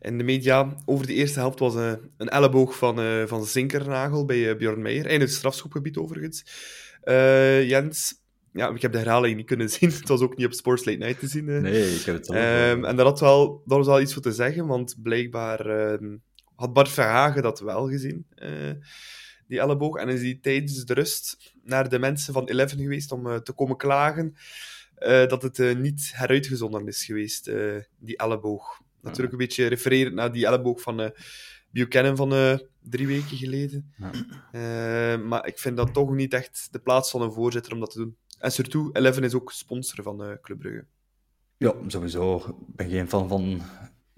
in de media over de eerste helft was een elleboog van, van Zinkernagel bij Björn Meijer, in het strafschopgebied overigens. Jens, ja, ik heb de herhaling niet kunnen <laughs> zien. Het was ook niet op Sports Late Night te zien. Nee, ik heb het zelf. Um, en daar, had wel, daar was wel iets voor te zeggen, want blijkbaar um, had Bart Verhagen dat wel gezien, uh, die elleboog. En is hij tijdens de rust naar de mensen van Eleven geweest om uh, te komen klagen uh, dat het niet heruitgezonden is geweest, die elleboog. Natuurlijk een beetje refererend naar die elleboog van Buchanan van drie weken geleden. Maar ik vind dat toch niet echt de plaats van een voorzitter om dat te doen. En surtout, Eleven is ook sponsor van Club Brugge. Ja, sowieso. Ik ben geen fan van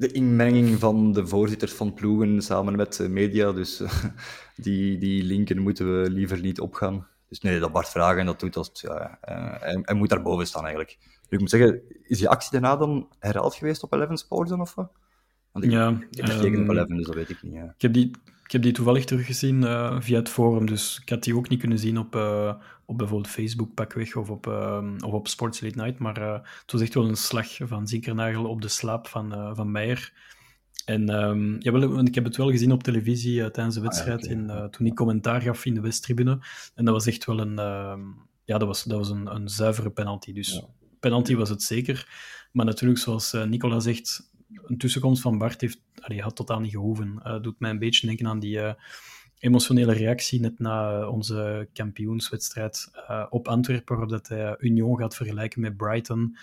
de inmenging van de voorzitters van ploegen samen met de media. Dus <laughs> die, die linken moeten we liever niet opgaan. Dus nee, dat Bart vragen en dat doet, dat, ja, hij, hij moet daar boven staan eigenlijk. Dus ik moet zeggen, is die actie daarna dan herhaald geweest op Eleven Sports dan, of wat? Want ik, ja, heb um, op Eleven, dus dat weet ik niet. Ja. Ik, heb die, ik heb die toevallig teruggezien uh, via het forum, dus ik had die ook niet kunnen zien op, uh, op bijvoorbeeld Facebook pakweg of op, uh, of op Sports Late Night, maar het was echt wel een slag van Zinkernagel op de slaap van, van Meijer. En um, jawel, ik heb het wel gezien op televisie tijdens de wedstrijd, ah, okay. in, toen ik commentaar gaf in de Westtribune. En dat was echt wel een, ja, dat was, dat was een, een zuivere penalty. Dus ja. penalty was het zeker. Maar natuurlijk, zoals Nicola zegt, een tussenkomst van Bart heeft, allee, had totaal niet gehoeven. Uh, doet mij een beetje denken aan die uh, emotionele reactie net na onze kampioenswedstrijd op Antwerpen, waarop dat hij Union gaat vergelijken met Brighton.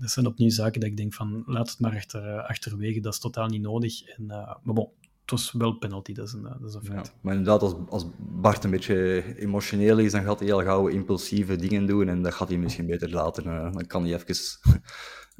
Dat zijn opnieuw zaken dat ik denk van, laat het maar achter, achterwege, dat is totaal niet nodig. En, maar bon, het was wel penalty, dat is een, dat is een feit. Maar inderdaad, als, als Bart een beetje emotioneel is, dan gaat hij heel gauw impulsieve dingen doen en dat gaat hij misschien beter later. dan kan hij even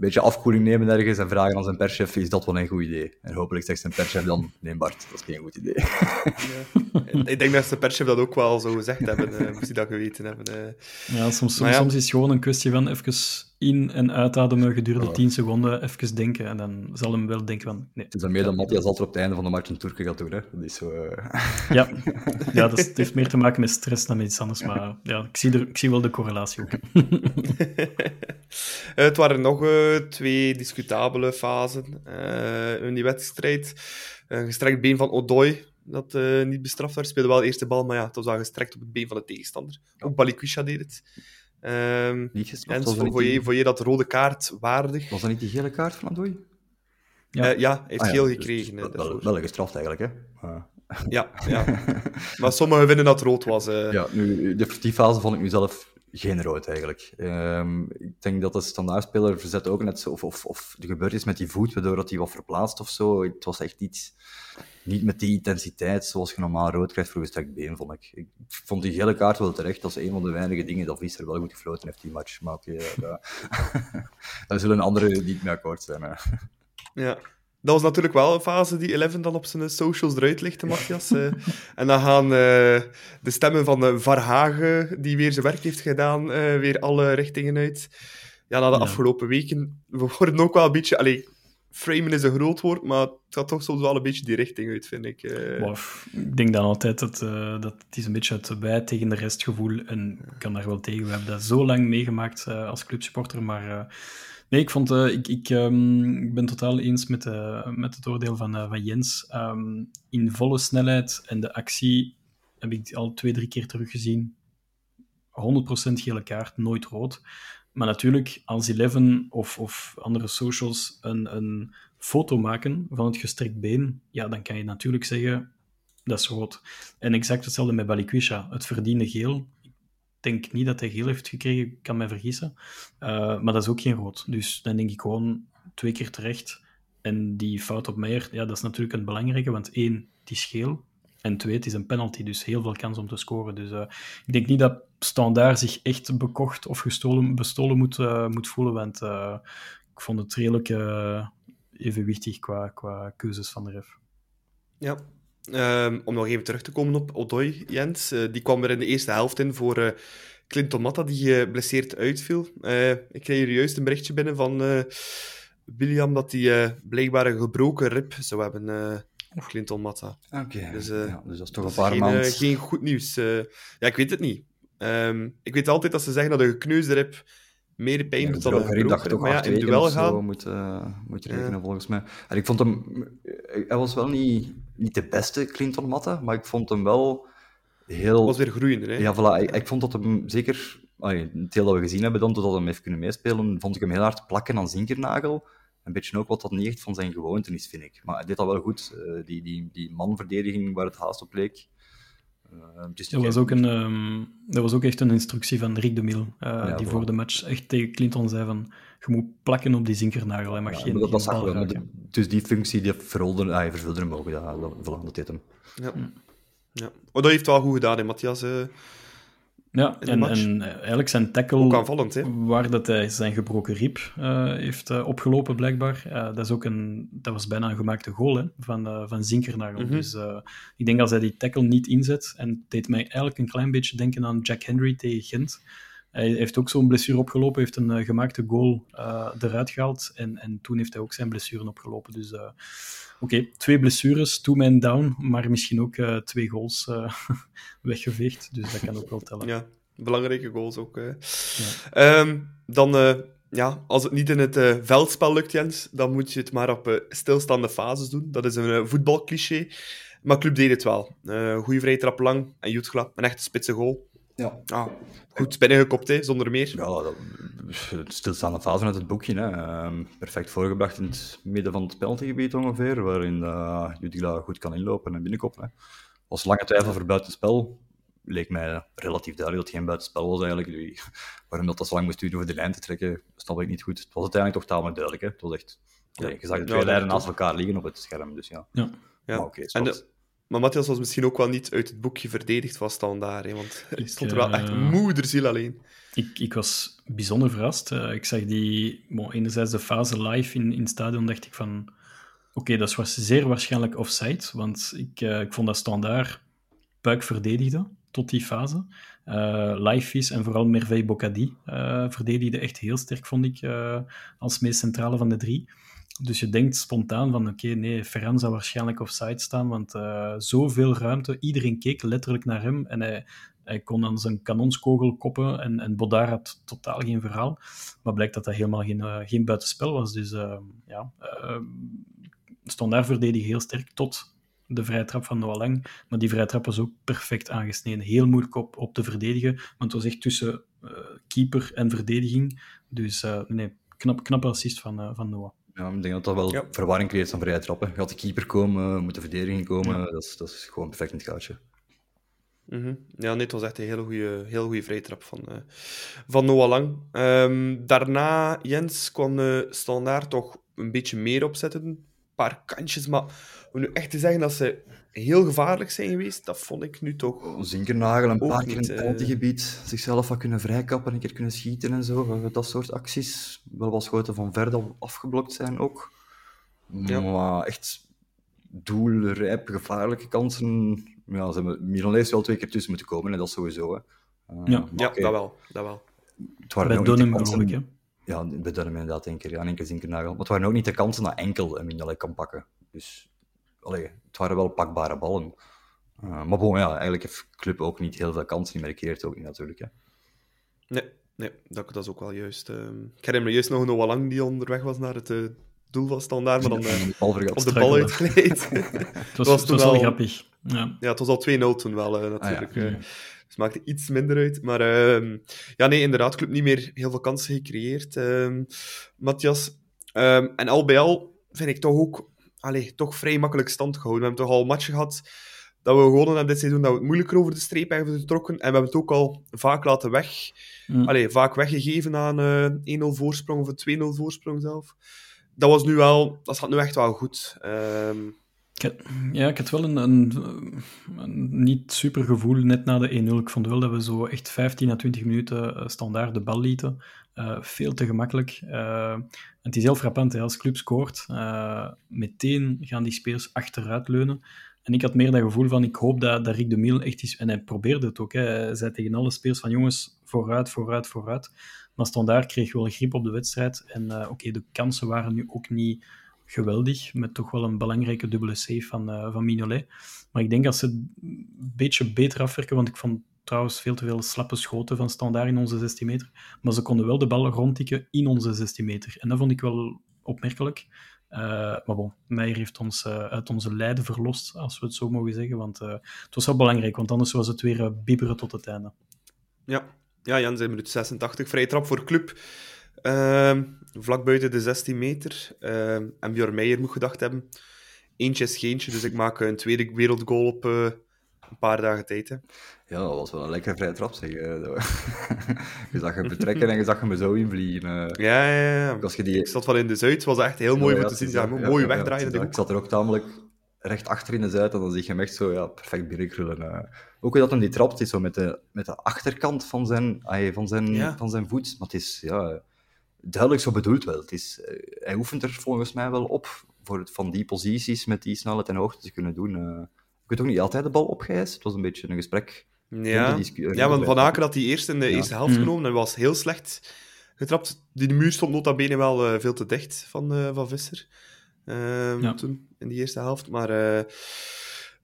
beetje afkoeling nemen ergens en vragen aan zijn perschef, is dat wel een goed idee? En hopelijk zegt zijn perschef dan, nee Bart, dat is geen goed idee. Ja. Ik denk dat zijn perschef dat ook wel zo gezegd hebben, uh, moest hij dat geweten hebben. Uh. Ja, soms, soms, ja. soms, is het gewoon een kwestie van even in- en uitademen gedurende 10 seconden, even denken, en dan zal hem wel denken van, nee. Het is dan meer dan Matthias altijd op het einde van de match een Turken gaat doen, hè. Dat is zo... Uh... Ja, <laughs> ja dat, is, het heeft meer te maken met stress dan met iets anders, maar ja, ik zie, er, ik zie wel de correlatie ook. <laughs> het waren nog twee discutabele fasen uh, in die wedstrijd. Een gestrekt been van Odoi, dat uh, niet bestraft werd. Speelde wel de eerste bal, maar ja, het was dan gestrekt op het been van de tegenstander. Ook Balikwisha deed het. Um, niet en voor, je, voor je dat rode kaart waardig. Was dat niet die gele kaart van Odoi? Ja, uh, ja hij heeft ah, geel ja, gekregen. Dus, wel, wel gestraft eigenlijk, hè? Uh. Ja, ja, <laughs> maar sommigen vinden dat rood was. Ja, nu, die fase vond ik nu zelf geen rood eigenlijk. Um, ik denk dat de standaardspeler verzet ook net zo, of, of, of er gebeurd is met die voet, waardoor hij wat verplaatst of zo. Het was echt iets, niet met die intensiteit zoals je normaal rood krijgt voor gestrekt been, vond ik. Ik vond die gele kaart wel terecht. Dat is een van de weinige dingen dat Visser wel goed gefloten heeft, die match. Maar oké, <laughs> daar zullen anderen niet mee akkoord zijn. Ja, dat was natuurlijk wel een fase die Eleven dan op zijn socials eruit lichtte, Matthias. uh, en dan gaan uh, de stemmen van uh, Varhagen, die weer zijn werk heeft gedaan, weer alle richtingen uit. Ja, na de ja. afgelopen weken, we worden ook wel een beetje... Allee, framen is een groot woord, maar het gaat toch soms wel een beetje die richting uit, vind ik. Ik denk dan altijd dat, dat het is een beetje het wij tegen de rest gevoel en ik kan daar wel tegen. We hebben dat zo lang meegemaakt als clubsupporter, maar Nee, ik, vond, uh, ik, ik, um, ik ben totaal eens met, uh, met het oordeel van, uh, van Jens. Um, in volle snelheid en de actie heb ik al twee, drie keer teruggezien. 100% gele kaart, nooit rood. Maar natuurlijk, als Eleven of, of andere socials een, een foto maken van het gestrekt been, ja, dan kan je natuurlijk zeggen, dat is rood. En exact hetzelfde met Balikwisha. Het verdiende geel denk niet dat hij geel heeft gekregen, ik kan mij vergissen. Uh, maar dat is ook geen rood. Dus dan denk ik gewoon twee keer terecht. En die fout op Meijer, ja, dat is natuurlijk een belangrijke, want één, het is geel. En twee, het is een penalty, dus heel veel kans om te scoren. Dus uh, ik denk niet dat Standaard zich echt bekocht of gestolen, bestolen moet, uh, moet voelen, want ik vond het redelijk evenwichtig qua, qua keuzes van de ref. Ja, Um, om nog even terug te komen op Odoi, Jens. Uh, die kwam er in de eerste helft in voor uh, Clinton Matta, die geblesseerd uitviel. Uh, ik kreeg hier juist een berichtje binnen van William dat hij blijkbaar een gebroken rib zou hebben, Clinton Matta. Oké, okay. dus, ja, dus dat is toch een paar geen, maanden. geen goed nieuws. ja, ik weet het niet. Um, ik weet altijd dat ze zeggen dat een gekneusde rib meer pijn ja, doet dan een. Maar ja, in het duel gaan... Moet, uh, moet rekenen, ja. volgens mij. En ik vond hem... Hij was wel niet niet de beste Clinton Matta, maar ik vond hem wel heel... was weer groeiender, hè? Ja, voilà. Ik, ik vond dat hem zeker... Allee, het deel dat we gezien hebben dan, totdat hem heeft kunnen meespelen, vond ik hem heel hard plakken aan Zinkernagel. Een beetje ook wat dat niet echt van zijn gewoonte is, vind ik. Maar hij deed dat wel goed. Uh, die, die, die manverdediging waar het haast op leek, dus dat, was ook een, um, dat was ook echt een instructie van Rick de Mil, uh, ja, die voor de match echt tegen Clinton zei van je moet plakken op die zinkernagel, hij mag ja, geen, dat, geen dat wel. Dus die functie, die vervulde, ah, vervulde hem ook, ja, dat, dat deed hem. Ja. ja. Oh, dat heeft wel goed gedaan, hè, Matthias. Uh, ja, en, en eigenlijk zijn tackle, ook aanvallend, hè? waar dat hij zijn gebroken rib uh, heeft uh, opgelopen, blijkbaar. Uh, dat, is ook een, dat was bijna een gemaakte goal hè, van, van Zinkernagel. Mm -hmm. Dus ik denk als hij die tackle niet inzet, en het deed mij eigenlijk een klein beetje denken aan Jack Henry tegen Gent. Hij heeft ook zo'n blessure opgelopen, heeft een gemaakte goal eruit gehaald en, en toen heeft hij ook zijn blessure opgelopen. Dus okay, twee blessures, two men down, maar misschien ook twee goals <laughs> weggeveegd. Dus dat kan ook wel tellen. Ja, belangrijke goals ook. Ja. Um, dan, uh, ja, als het niet in het uh, veldspel lukt, Jens, dan moet je het maar op uh, stilstaande fases doen. Dat is een voetbalcliché. Maar Club deed het wel. goede vrije trap lang en Jutgla, een echte spitse goal. Ja. Ah, goed binnengekopt, hè, zonder meer. Ja, dat, stilstaande fase uit het boekje. Hè. Uh, perfect voorgebracht in het midden van het penaltygebied ongeveer, waarin uh, Jutgla goed kan inlopen en binnenkoppen. Was lange twijfel voor buitenspel. Leek mij relatief duidelijk dat het geen buitenspel was eigenlijk. Waarom dat, dat zo lang moest duren over de lijn te trekken, snap ik niet goed. Het was uiteindelijk toch tamelijk duidelijk. Hè. Het was echt... Ja. Je zag de twee ja, lijnen naast elkaar liggen op het scherm, dus ja. Ja. ja. Maar oké, okay, maar Matthias was misschien ook wel niet uit het boekje verdedigd van standaard, hè, want hij stond er wel echt moederziel alleen. Ik, ik was bijzonder verrast. Uh, ik zag die, bon, enerzijds de fase live in, in het stadion, dacht ik van, oké, okay, dat was zeer waarschijnlijk offside, want ik, uh, ik vond dat standaard puik verdedigde tot die fase. Uh, live is en vooral Merveille Bocadi verdedigde echt heel sterk, vond ik, als meest centrale van de drie. Dus je denkt spontaan van, oké, nee, Ferran zou waarschijnlijk offside staan, want uh, zoveel ruimte, iedereen keek letterlijk naar hem en hij, kon aan zijn kanonskogel koppen en, en Bodar had totaal geen verhaal. Maar blijkt dat dat helemaal geen, uh, geen buitenspel was. Dus uh, ja, stond daar verdedig heel sterk tot de vrije trap van Noah Lang. Maar die vrije trap was ook perfect aangesneden. Heel moeilijk op, op te verdedigen, want het was echt tussen keeper en verdediging. Dus nee, knap, knappe assist van, van Noah. Ja, ik denk dat dat wel ja. verwarring creëert van vrije trappen. Gaat de keeper komen, moet de verdediging komen, ja. dat, is, dat is gewoon perfect in het gaatje. Mm -hmm. Ja, nee, het was echt een hele goede, heel goede vrije trap van, uh, van Noah Lang. Um, daarna, Jens, kwam de standaard toch een beetje meer opzetten. Een paar kantjes, maar om nu echt te zeggen dat ze heel gevaarlijk zijn geweest, dat vond ik nu toch... Zinkernagel, een paar keer in het penaltygebied, uh... zichzelf wat kunnen vrijkappen, een keer kunnen schieten en zo. Dat soort acties. Wel wat schoten van ver dat afgeblokt zijn ook. Ja. Maar echt doelrijp, gevaarlijke kansen... Ja, ze hebben Milan wel twee keer tussen moeten komen, en dat sowieso. Hè. Uh, ja, ja okay. dat wel. Dat wel. Het waren Bij Dunham geloof ik, hè? Ja, bij Dunham inderdaad één keer. Ja, één keer Zinkernagel. Maar het waren ook niet de kansen dat enkel Mignolet kan pakken. Dus allee, het waren wel pakbare ballen. Uh, maar bon, ja, eigenlijk heeft Club ook niet heel veel kansen meer gekeerd, ook niet natuurlijk. Hè. Nee, nee dat, dat is ook wel juist. Uh, ik herinner me juist nog Noah Lang die onderweg was naar het uh, doel van Standaard, maar dan uh, op de bal uitgeleid. <laughs> het was, <laughs> was, het was wel grappig. Ja. ja, het was al 2-0 toen wel, natuurlijk. Ah, ja. Dus het maakte iets minder uit. Maar ehm, ja, nee, inderdaad, Club niet meer heel veel kansen gecreëerd. Ehm, Matthias. Ehm, en al bij al vind ik toch ook allee, toch vrij makkelijk stand gehouden. We hebben toch al matchen gehad dat we gewonnen hebben dit seizoen, dat we het moeilijker over de streep hebben getrokken. En we hebben het ook al vaak laten weg. Mm. Allee, vaak weggegeven aan uh, 1-0 voorsprong of een 2-0 voorsprong zelf. Dat was nu wel, dat gaat nu echt wel goed. Um... Had, ja, ik had wel een, een, een niet super gevoel net na de 1-0. Ik vond wel dat we zo echt 15 à 20 minuten standaard de bal lieten. Uh, veel te gemakkelijk. Uh, het is heel frappant, hè, als club scoort, uh, meteen gaan die spelers achteruit leunen. En ik had meer dat gevoel van, ik hoop dat, dat Rick de Mil echt is... En hij probeerde het ook. Hè. Hij zei tegen alle spelers van, jongens, vooruit, vooruit, vooruit. Maar Standaard kreeg wel grip op de wedstrijd. En oké, de kansen waren nu ook niet geweldig, met toch wel een belangrijke dubbele save van, van Mignolet. Maar ik denk dat ze een beetje beter afwerken, want ik vond trouwens veel te veel slappe schoten van standaard in onze 16 meter. Maar ze konden wel de ballen rondtikken in onze 16 meter. En dat vond ik wel opmerkelijk. Uh, maar bon, Meijer heeft ons uh, uit onze lijden verlost, als we het zo mogen zeggen. Want uh, het was wel belangrijk, want anders was het weer bibberen tot het einde. Ja, ja Jan, zijn minuut 86. Vrije trap voor club. Uh, vlak buiten de 16 meter. Uh, en Björn Meijer moet gedacht hebben. Eentje is geentje, dus ik maak een tweede wereldgoal op, een paar dagen tijd. Hè. Ja, dat was wel een lekker vrije trap, zeg. <laughs> je zag hem betrekken en je zag hem zo invliegen. Uh, ja, ja, ja. Als je die... Ik zat van in de Zuid, was echt heel mooi ja, om te zien. Ja, ja, mooi wegdraaien. ik zat er ook tamelijk recht achter in de Zuid en dan zie je hem echt zo ja, perfect binnenkrullen. Uh. Ook dat hem die trapt is zo met de, met de achterkant van zijn, ay, van, zijn, van zijn voet. Maar het is ja, duidelijk zo bedoeld wel. Het is, hij oefent er volgens mij wel op voor het van die posities met die snelheid en hoogte te kunnen doen. Ik weet ook niet altijd de bal opgeëist. Het was een beetje een gesprek. Ja, ja want Van Aken had die eerst in de eerste helft mm. genomen en was heel slecht getrapt. Die muur stond nota bene wel veel te dicht van, van Visser. Ehm, ja. toen, in die eerste helft. Maar uh,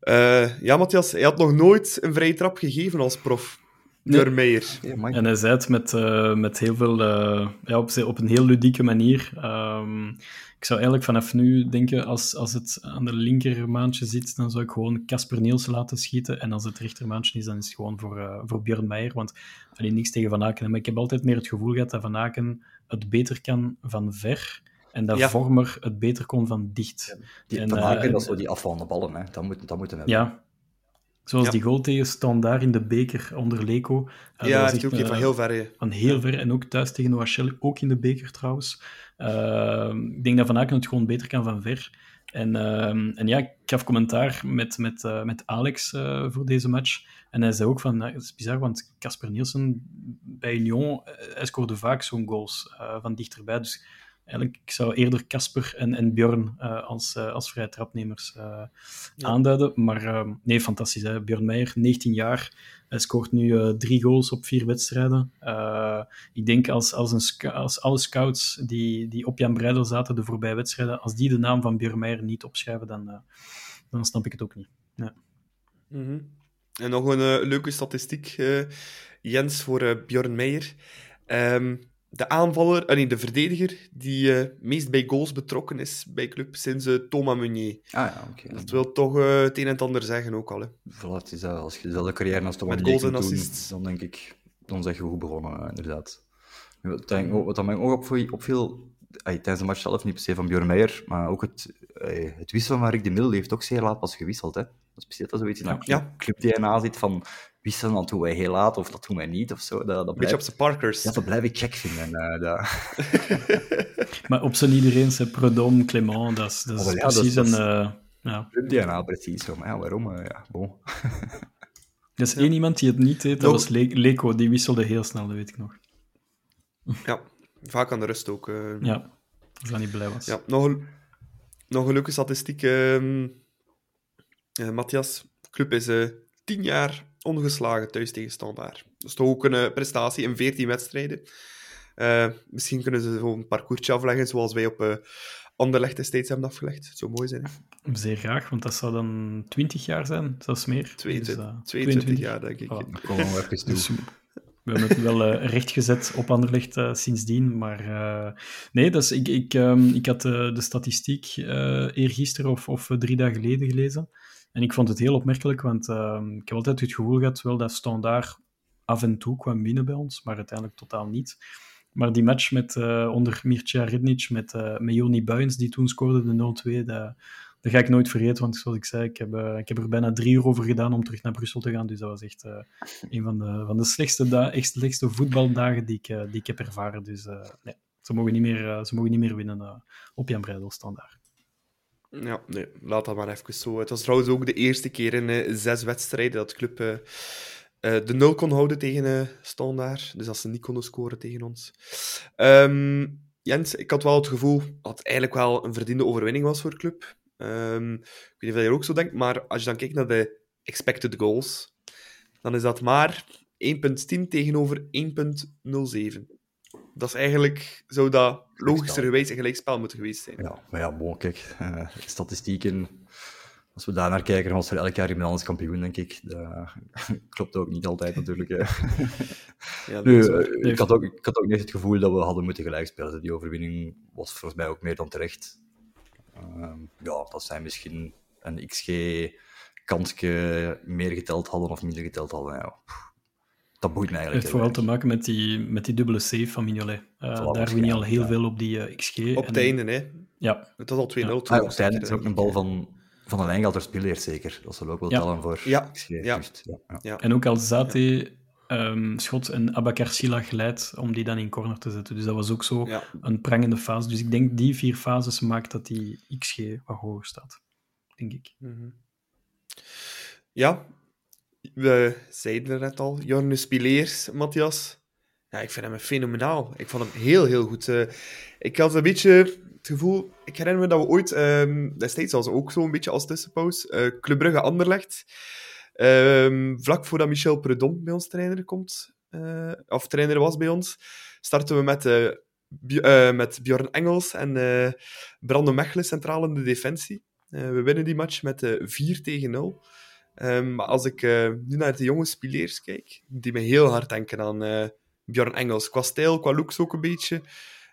uh, ja, Matthias, hij had nog nooit een vrije trap gegeven als prof. Nee. Meijer. Ja, en hij zei het met, uh, met heel veel, ja, op, op, een heel ludieke manier. Um, ik zou eigenlijk vanaf nu denken, als, als het aan de linkermaandje zit, dan zou ik gewoon Casper Nielsen laten schieten. En als het rechtermaandje is, dan is het gewoon voor, voor Björn Meijer. Want alleen niks tegen Van Aken. Maar ik heb altijd meer het gevoel gehad dat Van Aken het beter kan van ver. En dat Vormer het beter kon van dicht. Die en, maken, uh, dat zo die afvallende ballen, hè. Dat, moet, dat moeten hebben. Ja. Zoals die goal tegen daar in de beker onder Leco. Uh, ja, dat ook uh, van heel ver. Van heel ver. En ook thuis tegen OHL, ook in de beker trouwens. Ehm, ik denk dat Van Aken het gewoon beter kan van ver. En, ehm, en ja, ik gaf commentaar met, met, uh, met Alex voor deze match. En hij zei ook van, het is bizar, want Casper Nielsen bij Union, hij scoorde vaak zo'n goals van dichterbij. Dus eigenlijk, ik zou eerder Casper en, en Björn uh, als, uh, als vrije trapnemers uh, ja. aanduiden. Maar nee, fantastisch. Hè? Björn Meijer, 19 jaar. Hij scoort nu drie goals op vier wedstrijden. ik denk als, als, een, als alle scouts die, die op Jan Breidel zaten de voorbije wedstrijden, als die de naam van Björn Meijer niet opschrijven, dan, dan snap ik het ook niet. Ja. Mm -hmm. En nog een leuke statistiek, Jens, voor Björn Meijer. Um, de aanvaller, uh, nee, de verdediger die uh, meest bij goals betrokken is bij club sinds uh, Thomas Meunier. Ah ja, oké. Okay. Dat wil toch het een en ander zeggen ook al. Hè. Voilà, is dat, als je dezelfde carrière als Thomas Meunier kunt doen, dan denk ik, dan zeg je goed begonnen, inderdaad. Wat, wat mij ook opviel, tijdens de match zelf niet per se van Björn Meijer, maar ook het, het wisselen van Rick de Mil heeft ook zeer laat pas gewisseld. Hè. Dat is precies dat zoiets in ja, ja. club-DNA zit van wisselen, dat doen wij heel laat of dat doen wij niet of zo. Dat, dat Beetje op zijn Parkers. Ja, dat blijf ik check vinden. Uh, dat... <laughs> maar op zijn iedereen, zijn Predom, Clement, dat is, dat is oh, ja, precies dat, een... Uh, ja. DNA, precies. Maar ja, waarom? Uh, ja, bon. <laughs> Er is één iemand die het niet deed, dat was Le Leco, die wisselde heel snel, dat weet ik nog. Ja, vaak aan de rust ook. Ja, als hij niet blij was. Ja, nog een, nog een leuke statistiek. Uh, Matthias, club is tien jaar ongeslagen thuis tegen Standaard. Dat is toch ook een prestatie in 14 wedstrijden. Uh, misschien kunnen ze zo een parcoursje afleggen, zoals wij op uh, Anderlecht steeds hebben afgelegd. Het zou mooi zijn. Hè? Zeer graag, want dat zou dan 20 jaar zijn, zelfs meer. 22, dus, uh, 22, jaar, denk ik. Oh. Kom we even dus, we hebben het wel uh, rechtgezet op Anderlecht uh, sindsdien, maar uh, nee, dat is, ik, ik, um, ik had de statistiek eergisteren of, of drie dagen geleden gelezen. En ik vond het heel opmerkelijk, want uh, ik heb altijd het gevoel gehad wel dat Standaard af en toe kwam binnen bij ons, maar uiteindelijk totaal niet. Maar die match met, onder Mircea Rednic met, met Joni Buins, die toen scoorde de 0-2, dat, dat ga ik nooit vergeten, want zoals ik zei, ik heb, uh, ik heb er bijna drie uur over gedaan om terug naar Brussel te gaan. Dus dat was echt een van de, van de slechtste, echt slechtste voetbaldagen die ik, die ik heb ervaren. Dus nee, ze mogen niet meer, ze mogen niet meer winnen op Jan Breidel standaard. Ja, nee, laat dat maar even zo. Het was trouwens ook de eerste keer in zes wedstrijden dat de club de nul kon houden tegen Standaard. Dus dat ze niet konden scoren tegen ons. Um, Jens, ik had wel het gevoel dat het eigenlijk wel een verdiende overwinning was voor de club. Um, ik weet niet of je ook zo denkt, maar als je dan kijkt naar de expected goals, dan is dat maar 1.10 tegenover 1.07 dat is eigenlijk, zou dat logischerwijs een gelijkspel moeten geweest zijn. Ja, maar ja, bon, kijk, uh, statistieken, als we daar naar kijken, dan was er elk jaar iemand anders kampioen, denk ik. Dat <laughs> klopt ook niet altijd, natuurlijk. <laughs> ja, nu, uh, ik, had ook, ik had ook niet het gevoel dat we hadden moeten gelijkspelen. Die overwinning was volgens mij ook meer dan terecht. Uh, ja, dat zijn misschien een XG kansje meer geteld hadden of minder geteld hadden. Ja dat boeit mij eigenlijk. Het heeft vooral te maken met die, met die dubbele save van Mignolet. Uh, daar win je al heel veel op die uh, XG. Op het einde, hè? Ja. Het was al 2-0. Ja. Ah, op het einde is ook een bal van Van de lijn gaat er spelen zeker. Dat zal ook wel Ja. tellen voor Ja, XG. ja. juist, ja, ja. Ja. En ook als Zate ehm, schot en Abakar Silla geleidt om die dan in corner te zetten. Dus dat was ook zo Ja. een prangende fase. Dus ik denk die vier fases maakt dat die XG wat hoger staat. Denk ik. Mhm. Ja, we zeiden er net al. Jorne Spileers, Matthias. Ja, ik vind hem fenomenaal. Ik vond hem heel, heel goed. Eh, ik had een beetje het gevoel... Ik herinner me dat we ooit, ehm, destijds was ook zo'n beetje als tussenpauze, eh Club Brugge Anderlecht, ehm, vlak voordat Michel Predom bij ons trainer komt, eh, of trainer was bij ons, starten we met, eh, eh, met Bjorn Engels en Brandon Mechelen centraal in de defensie. We winnen die match met eh 4 tegen 0. Ehm, maar als ik nu naar de jonge spieleers kijk, die me heel hard denken aan Bjorn Engels. Qua stijl, qua looks ook een beetje.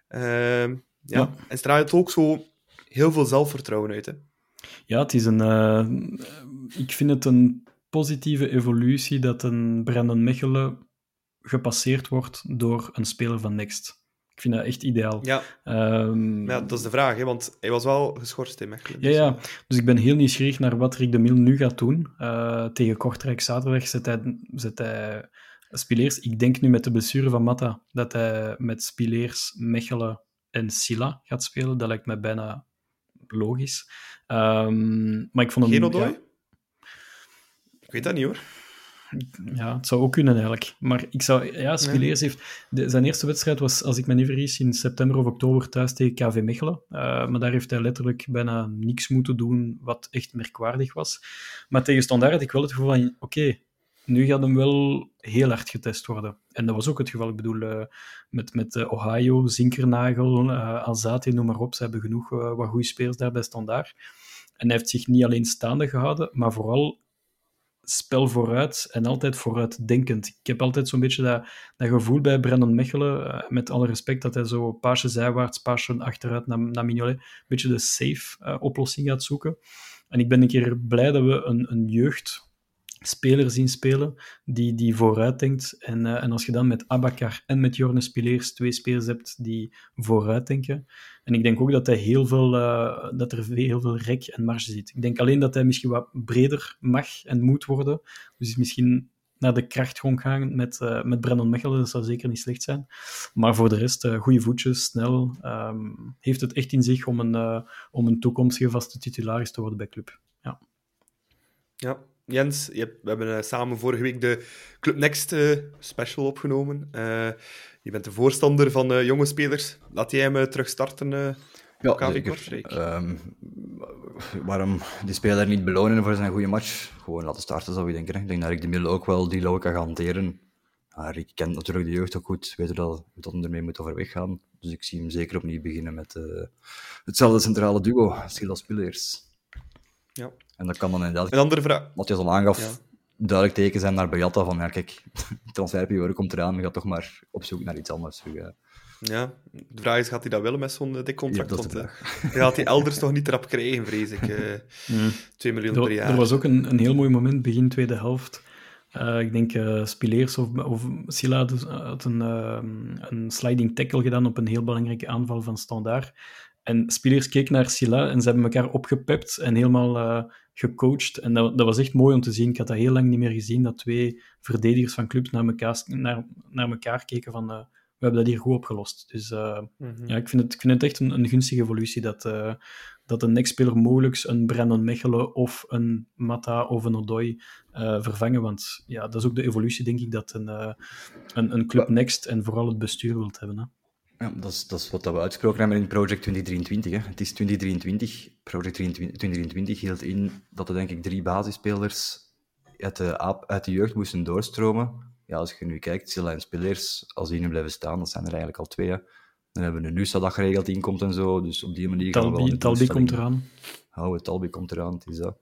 Ehm, ja. Ja. En straalt ook zo heel veel zelfvertrouwen uit. Hè. Ja, het is een... ik vind het een positieve evolutie dat een Brandon Mechelen gepasseerd wordt door een speler van Next. Ik vind dat echt ideaal. Ja, Ehm, ja, dat is de vraag, hè, want hij was wel geschorst in Mechelen. Ja, ja. Dus ik ben heel nieuwsgierig naar wat Rick de Mil nu gaat doen. Eh, tegen Kortrijk zaterdag zet hij, zet hij Spileers. Ik denk nu met de blessure van Matta dat hij met Spileers, Mechelen en Silla gaat spelen. Dat lijkt mij bijna logisch. Ehm, maar ik vond hem... Geen Ik weet dat niet hoor. ja, het zou ook kunnen eigenlijk. Maar ik zou... Ja, Spileers heeft... De, zijn eerste wedstrijd was, als ik me niet vergis, in september of oktober thuis tegen KV Mechelen. Eh, maar daar heeft hij letterlijk bijna niks moeten doen wat echt merkwaardig was. Maar tegen Standaard had ik wel het gevoel van... Oké, nu gaat hem wel heel hard getest worden. En dat was ook het geval. Ik bedoel, eh, met, met eh, Ohio, Zinkernagel, eh Alzate, noem maar op. Ze hebben genoeg wat goede spelers daar bij Standaard. En hij heeft zich niet alleen staande gehouden, maar vooral spel vooruit en altijd vooruitdenkend. Ik heb altijd zo'n beetje dat, dat gevoel bij Brandon Mechelen, eh, met alle respect, dat hij zo paasje zijwaarts, paasje achteruit naar, naar Mignolet, een beetje de safe eh, oplossing gaat zoeken. En ik ben een keer blij dat we een, een jeugdspeler zien spelen die, die vooruit denkt. En, eh, en als je dan met Abakar en met Jorne Spileers twee spelers hebt die vooruit denken. En ik denk ook dat hij heel veel, eh, dat er heel veel rek en marge zit. Ik denk alleen dat hij misschien wat breder mag en moet worden. Dus misschien naar de kracht gaan met, eh met Brandon Mechelen. Dat zou zeker niet slecht zijn. Maar voor de rest, goede voetjes, snel. ehm, heeft het echt in zich om een, om een toekomstige vaste titularis te worden bij club. Ja. Ja, Jens, je hebt- we hebben eh, samen vorige week de Club Next eh, special opgenomen. Eh, je bent de voorstander van jonge spelers. Laat jij hem terug starten? Ja, KV. Ehm, waarom die speler niet belonen voor zijn goede match? Gewoon laten starten, zou ik denken. hè. Ik denk dat Rick de Mille ook wel die logica gaat hanteren. Ja, Rick kent natuurlijk de jeugd ook goed, weet dat, dat hij ermee moet overweg gaan. Dus ik zie hem zeker opnieuw beginnen met hetzelfde centrale duo, Silas Spillers. Ja. En dat kan dan inderdaad, Een andere vraag. wat je al aangaf, Ja. duidelijk teken zijn naar Beatta van, ja kijk, <laughs> de transferperiode komt eraan, je gaat toch maar op zoek naar iets anders. terug, hè. Ja, de vraag is, gaat hij dat willen met zo'n eh, dik contract? Ja, Want eh, <laughs> hij gaat hij elders toch niet erop krijgen, vrees ik. eh <laughs> 2 miljoen Er, per jaar. er was ook een, een heel mooi moment begin tweede helft. Eh, ik denk eh Spileers of, of Silla had- had een, eh, een sliding tackle gedaan op een heel belangrijke aanval van Standaard. En Spileers keek naar Silla en ze hebben elkaar opgepept en helemaal eh, gecoacht. En dat, dat was echt mooi om te zien. Ik had dat heel lang niet meer gezien, dat twee verdedigers van clubs naar elkaar, naar, naar elkaar keken van... eh, we hebben dat hier goed opgelost. Dus eh, Mhm. ja, ik vind het, ik vind het echt een, een gunstige evolutie dat, dat een next-speler mogelijk een Brandon Mechelen of een Mata of een Odoi vervangen. Want ja, dat is ook de evolutie, denk ik, dat een, een, een club next en vooral het bestuur wilt hebben. Hè. Ja, dat is, dat is wat we uitgesproken hebben in Project 2023. Hè. Het is 2023. Project 2023 hield in dat er denk ik drie basisspelers uit de, uit de jeugd moesten doorstromen. Ja, als je nu kijkt, Silla en Spelers, als die nu blijven staan, dat zijn er eigenlijk al twee. Hè. Dan hebben we een NUSA dat geregeld inkomt en zo. Dus op die manier gaan we Talbi, Talbi komt eraan. Hou, Talbi komt eraan, het is dat.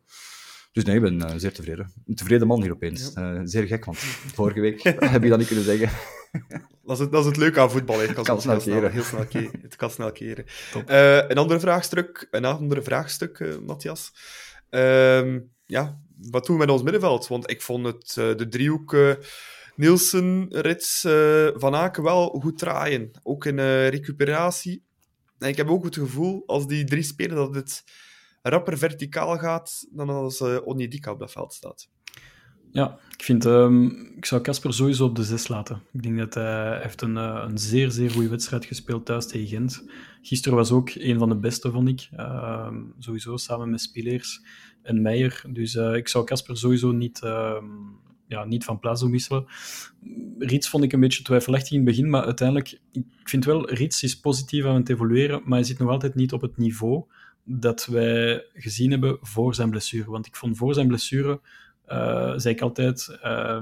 Dus nee, ik ben eh, zeer tevreden. Een tevreden man hier opeens. Eh, zeer gek, want vorige week <laughs> heb je dat niet kunnen zeggen. <laughs> Dat is, het, dat is het leuke aan voetbal. hè. <laughs> Het kan, snel keren. heel snel keren. Het kan snel keren. Eh, een ander vraagstuk, een ander vraagstuk eh, Matthias. Ehm, ja, wat doen we met ons middenveld? Want ik vond het, eh, de driehoek eh, Nielsen, Rits, eh, Van Aken wel goed draaien. Ook in eh, recuperatie. En ik heb ook het gevoel, als die drie spelen, dat het rapper verticaal gaat dan als uh, Onyedika op dat veld staat. Ja, ik, vind, um, ik zou Casper sowieso op de zes laten. Ik denk dat hij heeft een, uh, een zeer, zeer goede wedstrijd gespeeld thuis tegen Gent. Gisteren was ook een van de beste, vond ik. Uh, sowieso samen met Spileers en Meijer. Dus uh, ik zou Casper sowieso niet, ja, niet van plaats doen wisselen. Rits vond ik een beetje twijfelachtig in het begin, maar uiteindelijk, ik vind wel, Rits is positief aan het evolueren, maar hij zit nog altijd niet op het niveau dat wij gezien hebben voor zijn blessure. Want ik vond voor zijn blessure uh, zei ik altijd, uh,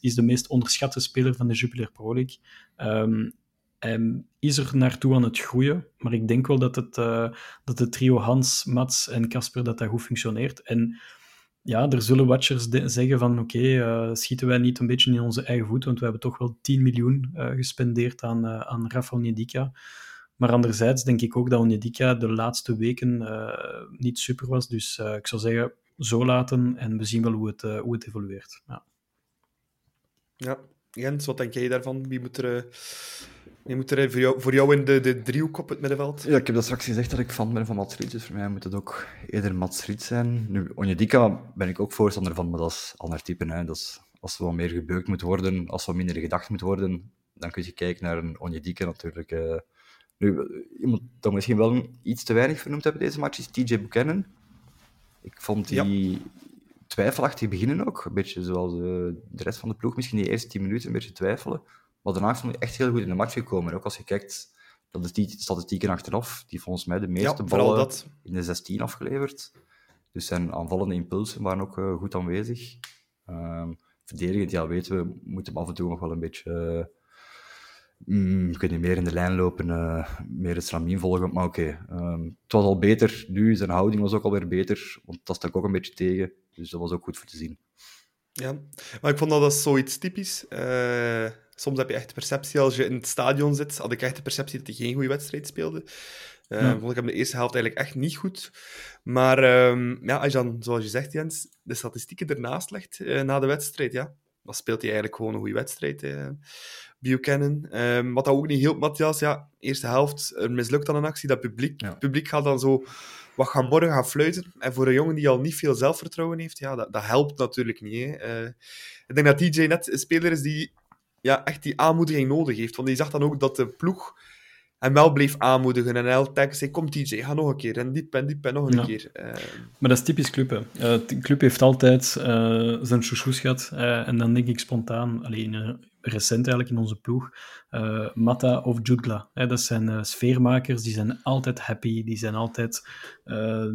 is de meest onderschatte speler van de Jupiler Pro League. Hij is er naartoe aan het groeien, maar ik denk wel dat het, uh, dat de trio Hans, Mats en Casper dat dat goed functioneert. En ja, er zullen watchers zeggen van oké, okay, schieten wij niet een beetje in onze eigen voet, want we hebben toch wel 10 miljoen gespendeerd aan, aan Rafa Onyedika. Maar anderzijds denk ik ook dat Onyedika de laatste weken niet super was, dus ik zou zeggen zo laten en we zien wel hoe het, uh, hoe het evolueert. Ja. ja, Jens, wat denk jij daarvan? Wie moet er, uh, wie moet er voor, jou, voor jou in de, de driehoek op het middenveld? Ja, ik heb dat straks gezegd dat ik fan ben van Mats Riet, dus voor mij moet het ook eerder Mats Riet zijn. Nu, Onjedika ben ik ook voorstander van, maar dat is ander type. Hè. Dat is, als er wat meer gebeukt moet worden, als er wat minder gedacht moet worden, dan kun je kijken naar een Onjedika natuurlijk. Uh, nu, iemand dat misschien wel iets te weinig vernoemd hebben deze match is TJ Buchanan. Ik vond die ja. twijfelachtig beginnen ook. Een beetje zoals de, eh, de rest van de ploeg. Misschien die eerste 10 minuten een beetje twijfelen. Maar daarna vond ik echt heel goed in de match gekomen. Ook als je kijkt dat de statistieken achteraf, die volgens mij de meeste ja, ballen in de 16 afgeleverd. Dus zijn aanvallende impulsen waren ook uh, goed aanwezig. Uh, verdedigend, ja, weten we, moeten we af en toe nog wel een beetje mm, kunnen meer in de lijn lopen, uh, meer het stramien volgen. Maar oké, okay, um, het was al beter nu. Zijn houding was ook alweer beter, want dat stak ook een beetje tegen. Dus dat was ook goed voor te zien. Ja, maar ik vond dat, dat zoiets typisch. Uh, soms heb je echt de perceptie, als je in het stadion zit, had ik echt de perceptie dat hij geen goede wedstrijd speelde. Uh, ja. Vond ik hem de eerste helft eigenlijk echt niet goed. Maar um, ja, als je dan, zoals je zegt, Jens, de statistieken ernaast legt uh, na de wedstrijd, ja, dan speelt hij eigenlijk gewoon een goede wedstrijd. Buchanan. Um, wat dat ook niet hielp, Matthias, ja, eerste helft, er mislukt dan een actie. Dat publiek, ja. publiek gaat dan zo wat gaan morgen gaan fluiten. En voor een jongen die al niet veel zelfvertrouwen heeft, ja, dat, dat helpt natuurlijk niet. Hè. Uh, ik denk dat DJ net een speler is die ja, echt die aanmoediging nodig heeft. Want die zag dan ook dat de ploeg hem wel bleef aanmoedigen. En hij telkens zei, kom TJ, ga nog een keer. En diep en diep en nog een ja. keer. Uh... Maar dat is typisch club. Hè. Uh, de club heeft altijd zijn chouchous gehad. en dan denk ik spontaan, alleen recent eigenlijk in onze ploeg, Mata of Jutgla. dat zijn sfeermakers, die zijn altijd happy. Die zijn altijd...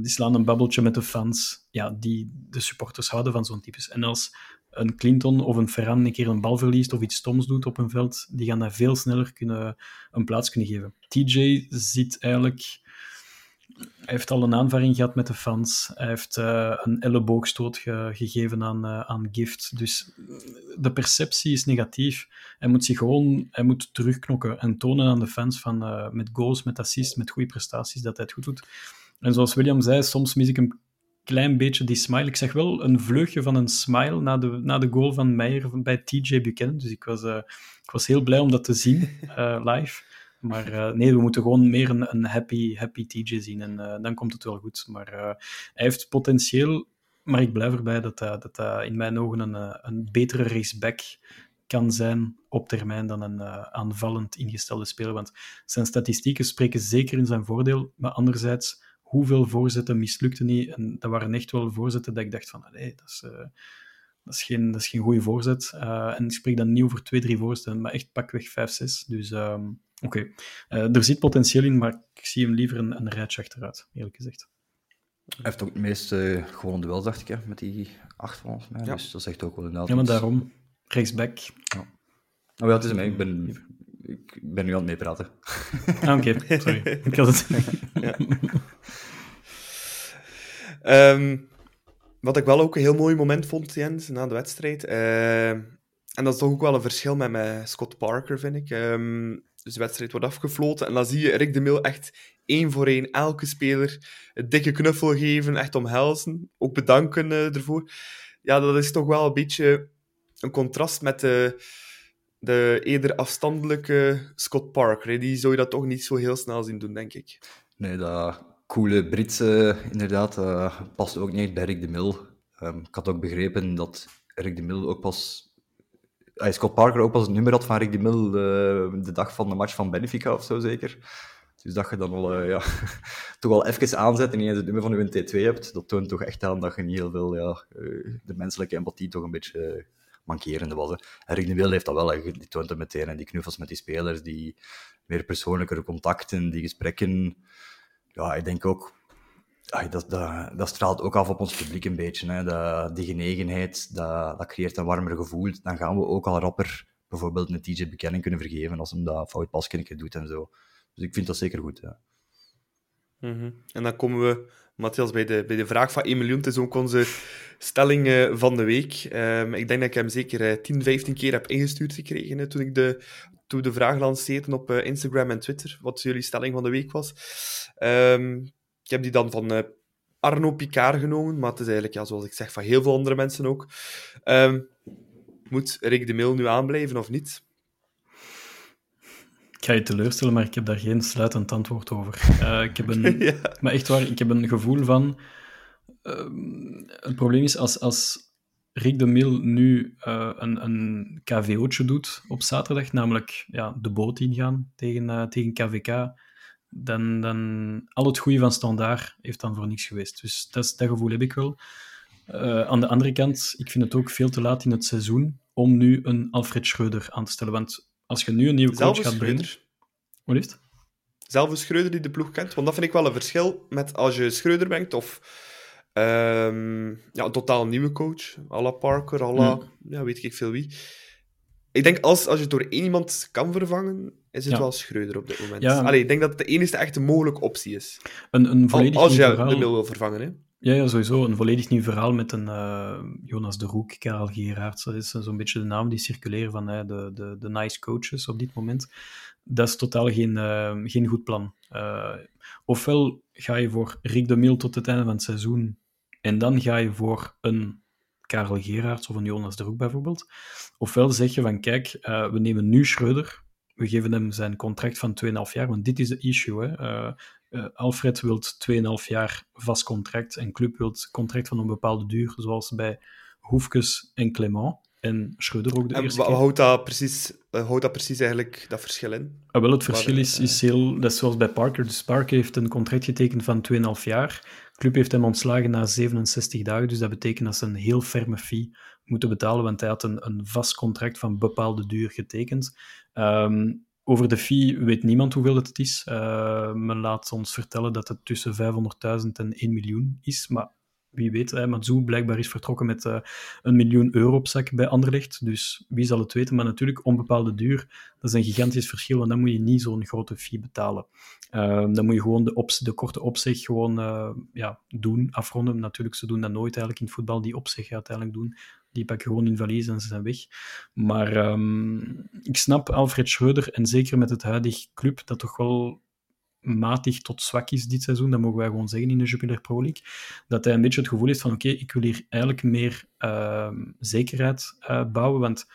die slaan een babbeltje met de fans. Ja, die, de supporters houden van zo'n types. En als een Clinton of een Ferran een keer een bal verliest of iets stoms doet op een veld, die gaan dat veel sneller kunnen, een plaats kunnen geven. TJ ziet eigenlijk... Hij heeft al een aanvaring gehad met de fans. Hij heeft uh, een elleboogstoot ge gegeven aan, uh, aan Gift. Dus de perceptie is negatief. Hij moet zich gewoon hij moet terugknokken en tonen aan de fans van, met goals, met assists, met goede prestaties, dat hij het goed doet. En zoals William zei, soms mis ik hem klein beetje die smile. Ik zag wel een vleugje van een smile na de, na de goal van Meijer bij TJ Buchanan. Dus ik was, ik was heel blij om dat te zien live. Maar uh, nee, we moeten gewoon meer een, een happy, happy TJ zien en dan komt het wel goed. Maar hij heeft potentieel, maar ik blijf erbij dat hij dat, in mijn ogen een, een betere raceback kan zijn op termijn dan een aanvallend ingestelde speler. Want zijn statistieken spreken zeker in zijn voordeel, maar anderzijds hoeveel voorzetten mislukten niet. En dat waren echt wel voorzetten dat ik dacht van, nee, dat is, dat is geen, dat is geen goede voorzet. En ik spreek dan niet over twee, drie voorzetten, maar echt pakweg vijf, zes. Dus um, oké, okay. uh, er zit potentieel in, maar ik zie hem liever een, een rijtje achteruit, eerlijk gezegd. Hij heeft ook het meeste gewoon duels, dacht ik, hè, met die acht van ons. Ja. Dus dat zegt ook wel inderdaad. Ja, maar daarom. Rechtsback. Ja. Oh ja, het is mij. Ik ben, ik ben nu aan het meepraten. Ah, oké. Okay. Sorry. <laughs> ik had het... ja. Um, wat ik wel ook een heel mooi moment vond, Jens, na de wedstrijd. Uh, en dat is toch ook wel een verschil met, met Scott Parker, vind ik. Um, dus de wedstrijd wordt afgefloten en dan zie je Rick de Mil echt één voor één elke speler een dikke knuffel geven, echt omhelzen, ook bedanken uh, ervoor. Ja, dat is toch wel een beetje een contrast met de, de eerder afstandelijke Scott Parker. Die zou je dat toch niet zo heel snel zien doen, denk ik. Nee, dat, coole Britse, inderdaad. Uh, past ook niet bij Rick de Mil. Um, ik had ook begrepen dat Rick de Mil ook pas... Scott Parker ook pas het nummer had van Rick de Mil uh, de dag van de match van Benfica of zo, zeker. Dus dat je dan al, ja, <laughs> toch al even aanzet en niet het nummer van je T2 hebt, dat toont toch echt aan dat je niet heel veel... Ja, de menselijke empathie toch een beetje mankerende was. Hè. En Rick de Mil heeft dat wel, die toont het meteen. En die knuffels met die spelers, die meer persoonlijkere contacten, die gesprekken ja, ik denk ook, dat, dat, straalt ook af op ons publiek een beetje. Hè. Die genegenheid, dat, dat creëert een warmer gevoel. Dan gaan we ook al rapper bijvoorbeeld een TJ bekenning kunnen vergeven als hem dat fout paskennetje doet en zo. Dus ik vind dat zeker goed. Ja. Mm En dan komen we, Matthias, bij de, bij de vraag van 1 miljoen. Het is ook onze stelling uh, van de week. Um, ik denk dat ik hem zeker uh, 10, 15 keer heb ingestuurd gekregen hè, toen ik de, toen de vraag lanceerde op uh, Instagram en Twitter, wat jullie stelling van de week was. Um, ik heb die dan van uh, Arno Picard genomen, maar het is eigenlijk, ja, zoals ik zeg, van heel veel andere mensen ook. Um, moet Rick de Mil nu aanblijven of niet? Ik ga je teleurstellen, maar ik heb daar geen sluitend antwoord over. Uh, ik heb een, <laughs> ja. Maar echt waar, ik heb een gevoel van... Uh, het probleem is, als, als Rick de Mil nu uh, een, een KVO'tje doet op zaterdag, namelijk ja, de boot ingaan tegen, tegen KVK, dan, dan al het goede van Standaard heeft dan voor niks geweest. Dus dat, dat gevoel heb ik wel. Uh, aan de andere kant, ik vind het ook veel te laat in het seizoen om nu een Alfred Schreuder aan te stellen. Want als je nu een nieuwe coach gaat brengen... Wat is het? Zelfde Schreuder die de ploeg kent. Want dat vind ik wel een verschil met als je Schreuder brengt of Um, ja, een totaal nieuwe coach. Alla Parker, alla, mm. ja, weet ik veel wie. Ik denk, als, als je het door één iemand kan vervangen, is het ja. wel Schreuder op dit moment. Ja. Allee, ik denk dat het de enige echte mogelijke optie is. Een, een volledig als je verhaal... de Mil wil vervangen, hè. Ja, ja, sowieso. Een volledig nieuw verhaal met een uh, Jonas de Roek, Karel Gerards. Dat is zo'n beetje de naam die circuleren van de, de, de nice coaches op dit moment. Dat is totaal geen, uh, geen goed plan. ofwel ga je voor Rick de Mil tot het einde van het seizoen en dan ga je voor een Karel Gerards of een Jonas de Roek bijvoorbeeld. Ofwel zeg je van, kijk, we nemen nu Schreuder, we geven hem zijn contract van 2,5 jaar, want dit is de issue. Hè. Uh, uh, Alfred wil 2,5 jaar vast contract en Club wil contract van een bepaalde duur, zoals bij Hoefkes en Clement. En Schreuder ook de en eerste keer. houdt dat, precies, houdt dat precies eigenlijk dat verschil in? Ah, wel, het verschil is, is heel... Dat is zoals bij Parker. Dus Parker heeft een contract getekend van 2,5 jaar club heeft hem ontslagen na 67 dagen, dus dat betekent dat ze een heel ferme fee moeten betalen, want hij had een, een vast contract van bepaalde duur getekend. Um, over de fee weet niemand hoeveel het is. Uh, men laat ons vertellen dat het tussen 500.000 en 1 miljoen is, maar wie weet. Hè, blijkbaar is vertrokken met uh, een miljoen euro op zak bij Anderlecht. Dus wie zal het weten? Maar natuurlijk, onbepaalde duur, dat is een gigantisch verschil. En dan moet je niet zo'n grote fee betalen. Uh, dan moet je gewoon de, de korte opzeg gewoon uh, ja, doen, afronden. Natuurlijk, ze doen dat nooit eigenlijk in het voetbal, die opzeg uiteindelijk doen. Die pakken gewoon in valise en ze zijn weg. Maar um, ik snap Alfred Schreuder, en zeker met het huidige club, dat toch wel matig tot zwak is dit seizoen, dat mogen wij gewoon zeggen in de Jupiler Pro League, dat hij een beetje het gevoel heeft van oké, ik wil hier eigenlijk meer uh, zekerheid uh, bouwen, want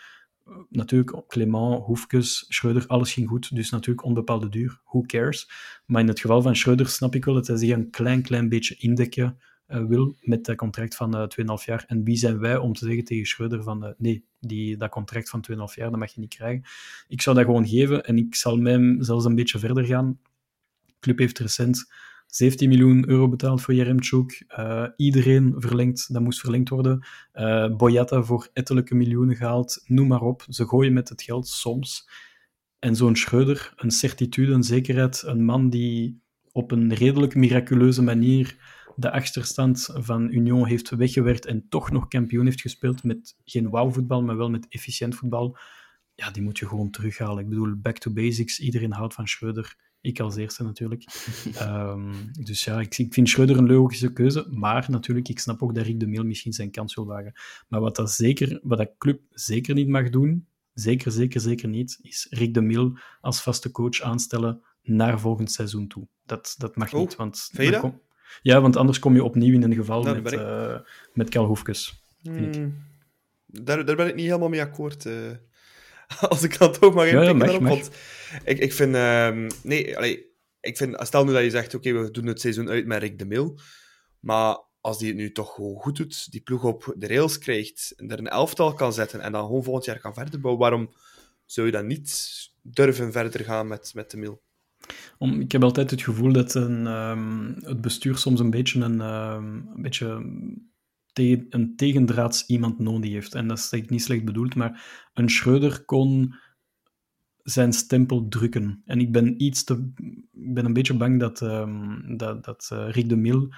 uh, natuurlijk Clement, Hoefkes, Schreuder, alles ging goed, dus natuurlijk onbepaalde duur, who cares. Maar in het geval van Schreuder snap ik wel dat hij zich een klein, klein beetje indekken uh, wil met dat contract van 2,5 jaar. En wie zijn wij om te zeggen tegen Schreuder van nee, die, dat contract van 2,5 jaar, dat mag je niet krijgen. Ik zou dat gewoon geven en ik zal mij zelfs een beetje verder gaan club heeft recent 17 miljoen euro betaald voor Jeremchuk. Uh, iedereen verlengd, dat moest verlengd worden. Uh, Boyata voor ettelijke miljoenen gehaald. Noem maar op. Ze gooien met het geld soms. En zo'n Schreuder, een certitude, een zekerheid. Een man die op een redelijk miraculeuze manier de achterstand van Union heeft weggewerkt en toch nog kampioen heeft gespeeld met geen wauw-voetbal, maar wel met efficiënt voetbal. Ja, die moet je gewoon terughalen. Ik bedoel, back to basics. Iedereen houdt van Schreuder. Ik als eerste natuurlijk. um, <laughs> dus ja, ik, ik, vind Schreuder een logische keuze. Maar natuurlijk, ik snap ook dat Rick de Mil misschien zijn kans wil wagen. Maar wat dat, zeker, wat dat club zeker niet mag doen, zeker, zeker, zeker niet, is Rick de Mil als vaste coach aanstellen naar volgend seizoen toe. Dat, dat mag oh, niet. Want kom... Ja, want anders kom je opnieuw in een geval nou, met, ik... uh, met Kel Hoefkes, hmm. Daar, daar ben ik niet helemaal mee akkoord. Uh... <laughs> Als ik dat toch maar even ja, Want ik, ik vind... Uh, nee, allee, ik vind, stel nu dat je zegt, oké, we doen het seizoen uit met Rick de Mil, maar als die het nu toch gewoon goed doet, die ploeg op de rails krijgt, en er een elftal kan zetten en dan gewoon volgend jaar kan verder bouwen, waarom zou je dan niet durven verder gaan met, met de Mil? Om, ik heb altijd het gevoel dat een, um, het bestuur soms een beetje een, um, een beetje een tegendraads iemand nodig heeft. En dat is niet slecht bedoeld, maar een Schreuder kon zijn stempel drukken. En ik ben iets te... Ik ben een beetje bang dat, um, dat, dat uh, Rick de Mil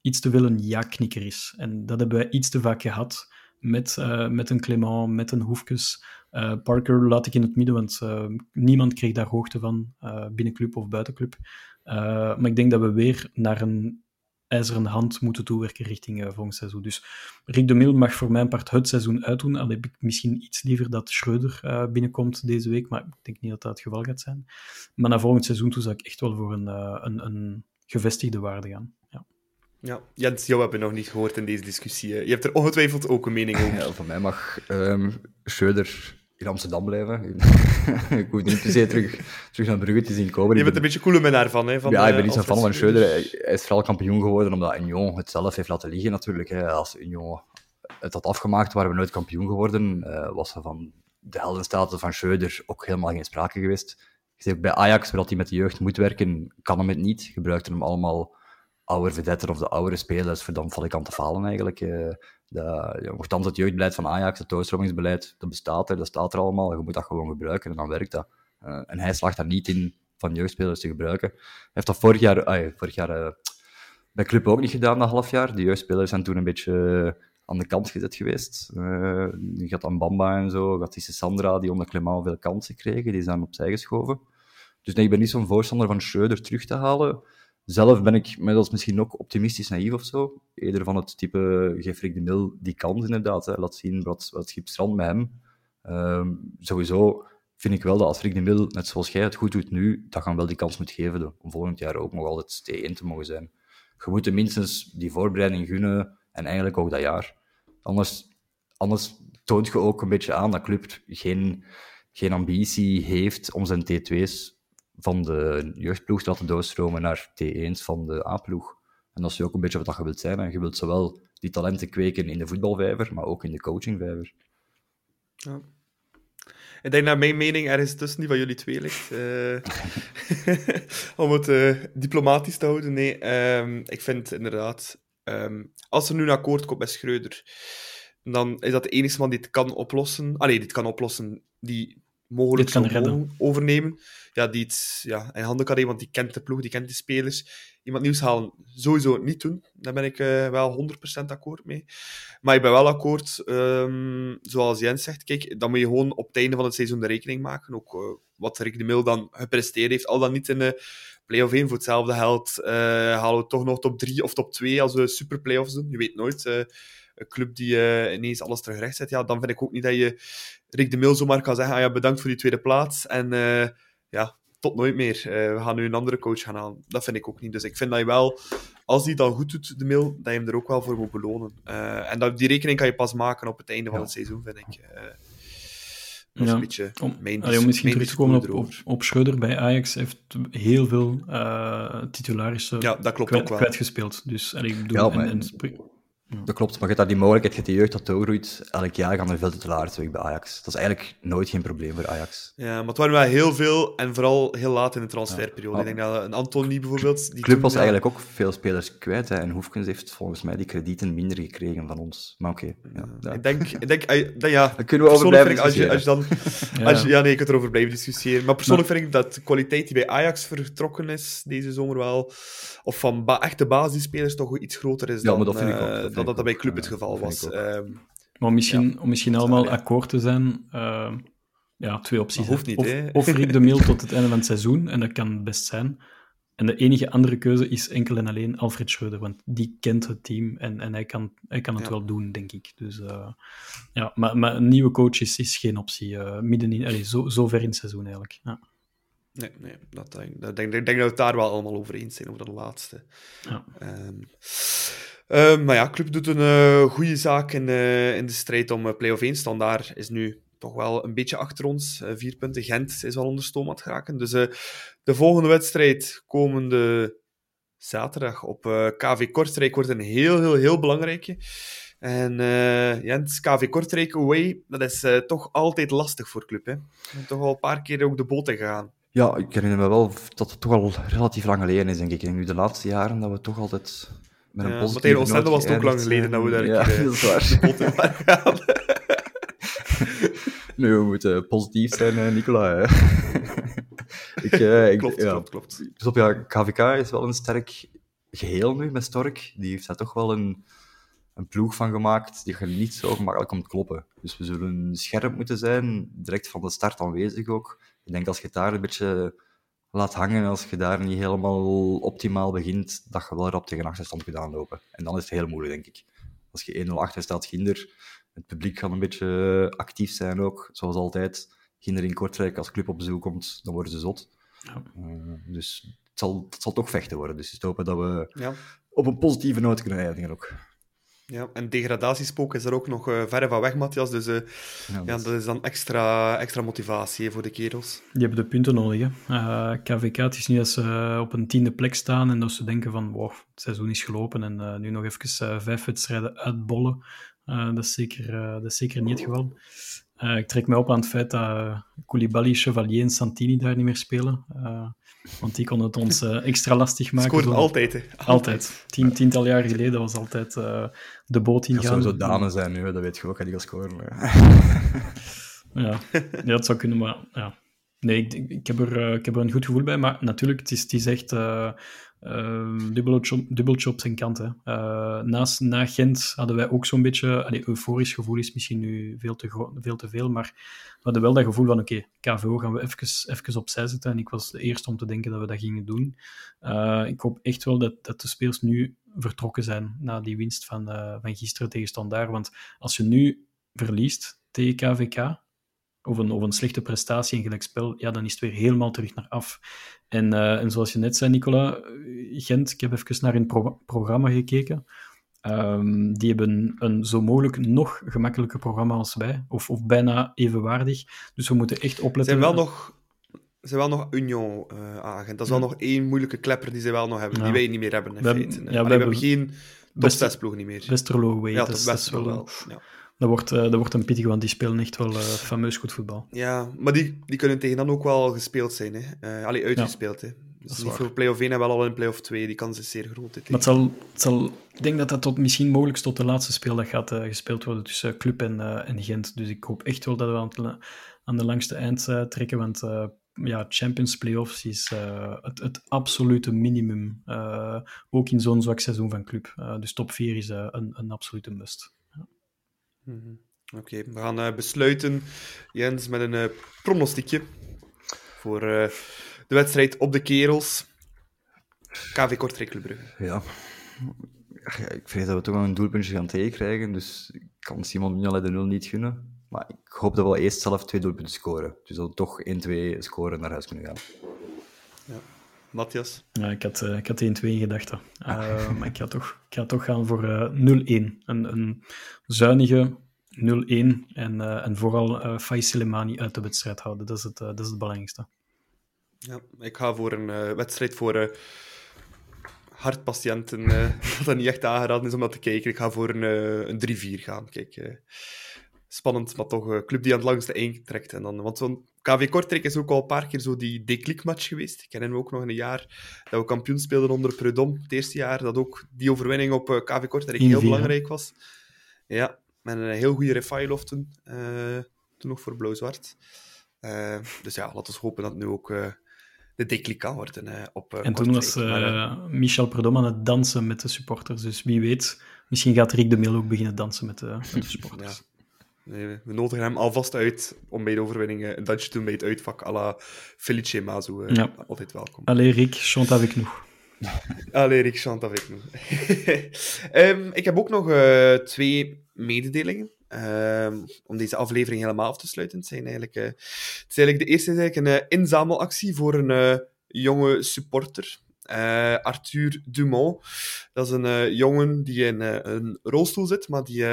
iets te veel een ja-knikker is. En dat hebben wij iets te vaak gehad met, uh, met een Clement, met een Hoefkes. Uh, Parker laat ik in het midden, want niemand kreeg daar hoogte van, binnen club of buitenclub. maar ik denk dat we weer naar een ijzeren hand moeten toewerken richting uh, volgend seizoen. Dus Rick de Mil mag voor mijn part het seizoen uitdoen. Al heb ik misschien iets liever dat Schreuder uh, binnenkomt deze week, maar ik denk niet dat dat het geval gaat zijn. Maar naar volgend seizoen toe zou ik echt wel voor een, uh, een, een gevestigde waarde gaan. Ja. Ja, Jens, jou hebben we nog niet gehoord in deze discussie. Je hebt er ongetwijfeld ook een mening over. Ja, van mij mag um, Schreuder in Amsterdam blijven. <laughs> ik hoef niet per se terug, terug naar Brugge te zien komen. Je bent een beetje coole minnaar van, hè? Van ja, ik ben niet zo'n fan van Schreuder. Hij is vooral kampioen geworden omdat Union het zelf heeft laten liggen, natuurlijk. Hè. Als Union het had afgemaakt, waren we nooit kampioen geworden. Uh, was er van de heldenstatus van Schreuder ook helemaal geen sprake geweest. Ook bij Ajax, waar hij met de jeugd moet werken, kan hem het niet. Gebruikte hem allemaal oude vedetten of de oudere spelers voor dan val ik aan te falen eigenlijk. Uh, de, het jeugdbeleid van Ajax, het doorstromingsbeleid, dat bestaat er, dat staat er allemaal. Je moet dat gewoon gebruiken en dan werkt dat. Uh, en hij slaagt daar niet in van jeugdspelers te gebruiken. Hij heeft dat vorig jaar, ay, vorig jaar uh, bij Club ook niet gedaan, dat half jaar. De jeugdspelers zijn toen een beetje aan de kant gezet geweest. Je had dan Bamba en zo, had die Sandra, die onder Clement veel kansen kregen, die zijn opzij geschoven. Dus nee, ik ben niet zo'n voorstander van Schreuder terug te halen. Zelf ben ik middels misschien ook optimistisch naïef of zo. Eerder van het type, Rick de Mil die kans inderdaad. Hè. Laat zien wat, wat schip strand met hem. Um, sowieso vind ik wel dat als Rick de Mil, net zoals jij het goed doet nu, dat gaan wel die kans moet geven om volgend jaar ook nog altijd T1 te mogen zijn. Je moet minstens die voorbereiding gunnen en eigenlijk ook dat jaar. Anders, anders toont je ook een beetje aan dat club geen, geen ambitie heeft om zijn T2's van de jeugdploeg te laten doorstromen naar T1's van de A-ploeg. En dat is ook een beetje wat je wilt zijn. En je wilt zowel die talenten kweken in de voetbalvijver, maar ook in de coachingvijver. Ja. Ik denk naar mijn mening ergens tussen die van jullie twee ligt. Uh, <laughs> om het uh, diplomatisch te houden. Nee, um, ik vind inderdaad... Um, als er nu een akkoord komt met Schreuder, dan is dat de enige man die het kan oplossen. Allee, die het kan oplossen, die mogelijk kan redden. overnemen. Ja, die het ja, in handen kan nemen, want die kent de ploeg, die kent de spelers. Iemand nieuws halen, sowieso niet doen. Daar ben ik uh, wel 100% akkoord mee. Maar ik ben wel akkoord, um, zoals Jens zegt, kijk, dan moet je gewoon op het einde van het seizoen de rekening maken. Ook uh, wat Rick de Mil dan gepresteerd heeft. Al dan niet in de play-off 1 voor hetzelfde geld. Uh, halen we toch nog top 3 of top 2 als we super play-offs doen. Je weet nooit een club die uh, ineens alles terug recht zet, ja, dan vind ik ook niet dat je Rick de Mil zomaar kan zeggen, ah, ja, bedankt voor die tweede plaats en uh, ja, tot nooit meer. Uh, we gaan nu een andere coach gaan halen. Dat vind ik ook niet. Dus ik vind dat je wel, als die dan goed doet, de Mil, dat je hem er ook wel voor moet belonen. en dat, die rekening kan je pas maken op het einde van het seizoen, vind ik. Dat is ja. een beetje om, mijn, allee, om misschien terug te komen op, op, op Schreuder bij Ajax heeft heel veel uh, titularissen ja, dat klopt kwijt, ook wel. kwijtgespeeld. Dus allee, ik bedoel, Ja, en, Dat klopt, maar je hebt daar die mogelijkheid, je hebt die jeugd dat doorgroeit. Elk jaar gaan er veel titularissen weg bij Ajax. Dat is eigenlijk nooit geen probleem voor Ajax. Ja, maar het waren wel heel veel en vooral heel laat in de transferperiode. Ja. Ik denk dat een Antony bijvoorbeeld... Die De club toen, was ja, eigenlijk ook veel spelers kwijt. Hè. En Hoefkens heeft volgens mij die kredieten minder gekregen van ons. Maar oké. ja, ja. Ik denk, ik denk eh, dat, ja, Daar kunnen we over blijven als je, als je discussiëren. dan, Ja. <laughs> als je, ja, nee, je kunt erover blijven discussiëren. Maar persoonlijk vind ik dat de kwaliteit die bij Ajax vertrokken is deze zomer wel, of van ba echte basisspelers, toch iets groter is Ja, dan, maar dat vind ik eh, ook, dat dat, bij. Club het Ja, geval was. Ehm, Maar om misschien, om misschien allemaal ja. akkoord te zijn, eh, ja, twee opties. Dat hoeft niet, of, hè. of Rick de Mil tot het einde van het seizoen, en dat kan best zijn. En de enige andere keuze is enkel en alleen Alfred Schreuder, want die kent het team en, en hij, kan, hij kan het Ja. wel doen, denk ik. Dus, eh, ja, maar, maar een nieuwe coach is, is geen optie, eh, midden in, allee, zo, zo ver in het seizoen eigenlijk. Ja. nee, nee, dat, denk- dat denk, ik denk dat we het daar wel allemaal over eens zijn, over dat laatste. Ja. Ehm, ehm, maar ja, Club doet een eh, goede zaak in, eh, in de strijd om eh, play-off 1 standaard. Is nu toch wel een beetje achter ons. Uh, vier punten. Gent is wel onder stoom aan het geraken. Dus uh, de volgende wedstrijd, komende zaterdag op uh, KV Kortrijk, wordt een heel, heel, heel belangrijke. En Jens, KV Kortrijk away, dat is toch altijd lastig voor club. Hè? Toch al een paar keer ook de boot in gegaan. Ja, ik herinner me wel dat het toch al relatief lang geleden is, denk ik. Nu de laatste jaren dat we toch altijd met een positieve tegen was het ook lang geleden dat we daar ja, keer, dat is waar. de boot in gaan. <laughs> nu, we moeten positief zijn, Nicola. <laughs> ik, uh, ik, klopt, ja. klopt, klopt. Dus op ja, KVK is wel een sterk geheel nu met Stork. Die heeft daar toch wel een, een ploeg van gemaakt die je niet zo gemakkelijk komt kloppen. Dus we zullen scherp moeten zijn, direct van de start aanwezig ook. Ik denk als je daar een beetje laat hangen, als je daar niet helemaal optimaal begint, dat je wel erop tegen achterstand kunt aanlopen. En dan is het heel moeilijk, denk ik. Als je 1-0 achter staat, Ginder, het publiek gaat een beetje actief zijn ook, zoals altijd. Ginder in Kortrijk, als club op bezoek komt, dan worden ze zot. Ja. Uh, dus het zal, het zal toch vechten worden. Dus ik hoop dat we ja. op een positieve noot kunnen eindigen ook. Ja, en degradatiespook is er ook nog uh, verre van weg, Matthias. Dus uh, ja, dat, is dan extra, extra motivatie voor de kerels. Die hebben de punten nodig. Hè. Uh, KVK, het is niet dat ze op een tiende plek staan en dat ze denken van wow, het seizoen is gelopen en nu nog even vijf wedstrijden uitbollen. dat, is zeker, dat is zeker niet het geval. Ik trek mij op aan het feit dat Koulibaly, Chevalier en Santini daar niet meer spelen. Want die kon het ons uh, extra lastig maken. Scoorde altijd, hè? Altijd. <laughs> altijd. Tien, tiental jaar geleden was altijd uh, de boot ingaan. Dat zou zo dames zijn nu, dat weet je ook, dat die gaan scoren. ja. ja, dat zou kunnen, maar ja. Nee, ik, heb er, uh, ik heb er een goed gevoel bij, maar natuurlijk, het is, het is echt uh, dubbeltje op zijn kant. Hè. Uh, naast, na Gent hadden wij ook zo'n beetje, allee, euforisch gevoel is misschien nu veel te, veel te veel, maar we hadden wel dat gevoel van oké, okay, KVO gaan we even, even opzij zetten. En ik was de eerste om te denken dat we dat gingen doen. Uh, ik hoop echt wel dat, dat de spelers nu vertrokken zijn na die winst van, uh, van gisteren tegen Standaard. Want als je nu verliest tegen KVK, of een, of een slechte prestatie in gelijkspel, ja, dan is het weer helemaal terug naar af. En, uh, en zoals je net zei, Nicola, Gent, ik heb even naar een pro programma gekeken. Um, die hebben een zo mogelijk nog gemakkelijker programma als wij, of, of bijna evenwaardig. Dus we moeten echt opletten. Zijn wel nog, zijn wel nog Union uh, agent. Dat is wel nog één moeilijke klepper die ze wel nog hebben, ja. die wij niet meer hebben. In we, feite. Ja, we, hebben, hebben geen top 6 ploeg niet meer. Westerlo weet. Ja, dat, dat is wel. wel. Dat wordt, uh, dat wordt een pittig, want die spelen echt wel uh, fameus goed voetbal. Ja, maar die, die kunnen tegen dan ook wel gespeeld zijn. Hè. Uh, allee, uitgespeeld. Ja, hè. Dus niet voor play-off 1 en wel al in play-off 2. Die kans is zeer groot. Maar het zal, het zal, ik denk dat dat tot, misschien mogelijk tot de laatste speeldag gaat gespeeld worden tussen Club en, en Gent. Dus ik hoop echt wel dat we aan, het, aan de langste eind trekken, want ja, Champions Playoffs is het, het, absolute minimum. ook in zo'n zwak seizoen van club. dus top 4 is een, een absolute must. Mhm. Oké, we gaan uh, besluiten, Jens, met een uh, pronostiekje voor uh, de wedstrijd op de Kerels. KV Kortrijk Club. Ja. ja. Ik vrees dat we toch wel een doelpuntje gaan tegenkrijgen, dus ik kan Simon Mignolet de 0 niet gunnen. Maar ik hoop dat we eerst zelf twee doelpunten scoren. Dus dat we toch 1-2 scoren naar huis kunnen gaan. Ja. Matthias? Ja, ik had, ik had 1-2 in gedachten. Uh, <laughs> maar ik ga toch, ik ga toch gaan voor uh, 0-1. Een, een zuinige 0-1 en, uh, en vooral uh, Faiz Soleimani uit de wedstrijd houden. Dat is het, dat is het belangrijkste. Ja, ik ga voor een wedstrijd voor hartpatiënten <laughs> dat dat niet echt aangeraden is om dat te kijken. Ik ga voor een, een 3-4 gaan. Kijk, spannend, maar toch een club die aan het langste eind trekt. En dan, want zo'n KV Kortrijk is ook al een paar keer zo die declic-match geweest. Ik herinner me ook nog een jaar dat we kampioen speelden onder Prudhomme. Het eerste jaar dat ook die overwinning op KV Kortrijk heel belangrijk was. Ja, met een heel goede Refailov toen. Uh, toen nog voor blauw-zwart. Uh, dus ja, laten we hopen dat nu ook uh, de declic kan worden op En toen was Michel Prudhomme aan het dansen met de supporters. Dus wie weet, misschien gaat Rick de Mil ook beginnen dansen met, met de <laughs> supporters. ja. Nee, we nodigen hem alvast uit om bij de overwinning een dansje te doen bij het uitvak à la Felice Mazu. Ja. Altijd welkom. Allee Rick, chante avec nous. <laughs> Allee Rick, chante avec nous. um, <laughs> ik heb ook nog uh, twee mededelingen. Um, om deze aflevering helemaal af te sluiten. Het, zijn eigenlijk, uh, het is eigenlijk de eerste is eigenlijk een uh, inzamelactie voor een jonge supporter. Arthur Dumont. Dat is een jongen die in een rolstoel zit, maar die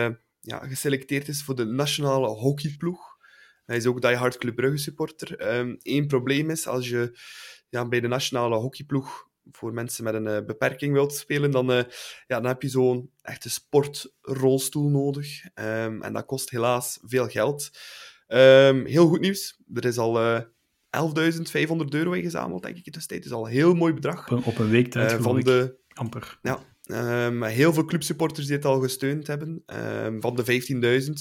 ja, geselecteerd is voor de nationale hockeyploeg. Hij is ook diehard Club Brugge supporter. Eén probleem is, als je ja, bij de nationale hockeyploeg voor mensen met een uh, beperking wilt spelen, dan, uh, ja, dan heb je zo'n echte sportrolstoel nodig. Um, en dat kost helaas veel geld. Um, heel goed nieuws. Er is al uh, 11.500 euro ingezameld, denk ik, tijd. Dat is al een heel mooi bedrag. Op een, op een week tijd, van de, amper. Ja, um, heel veel clubsupporters die het al gesteund hebben, van de 15.000.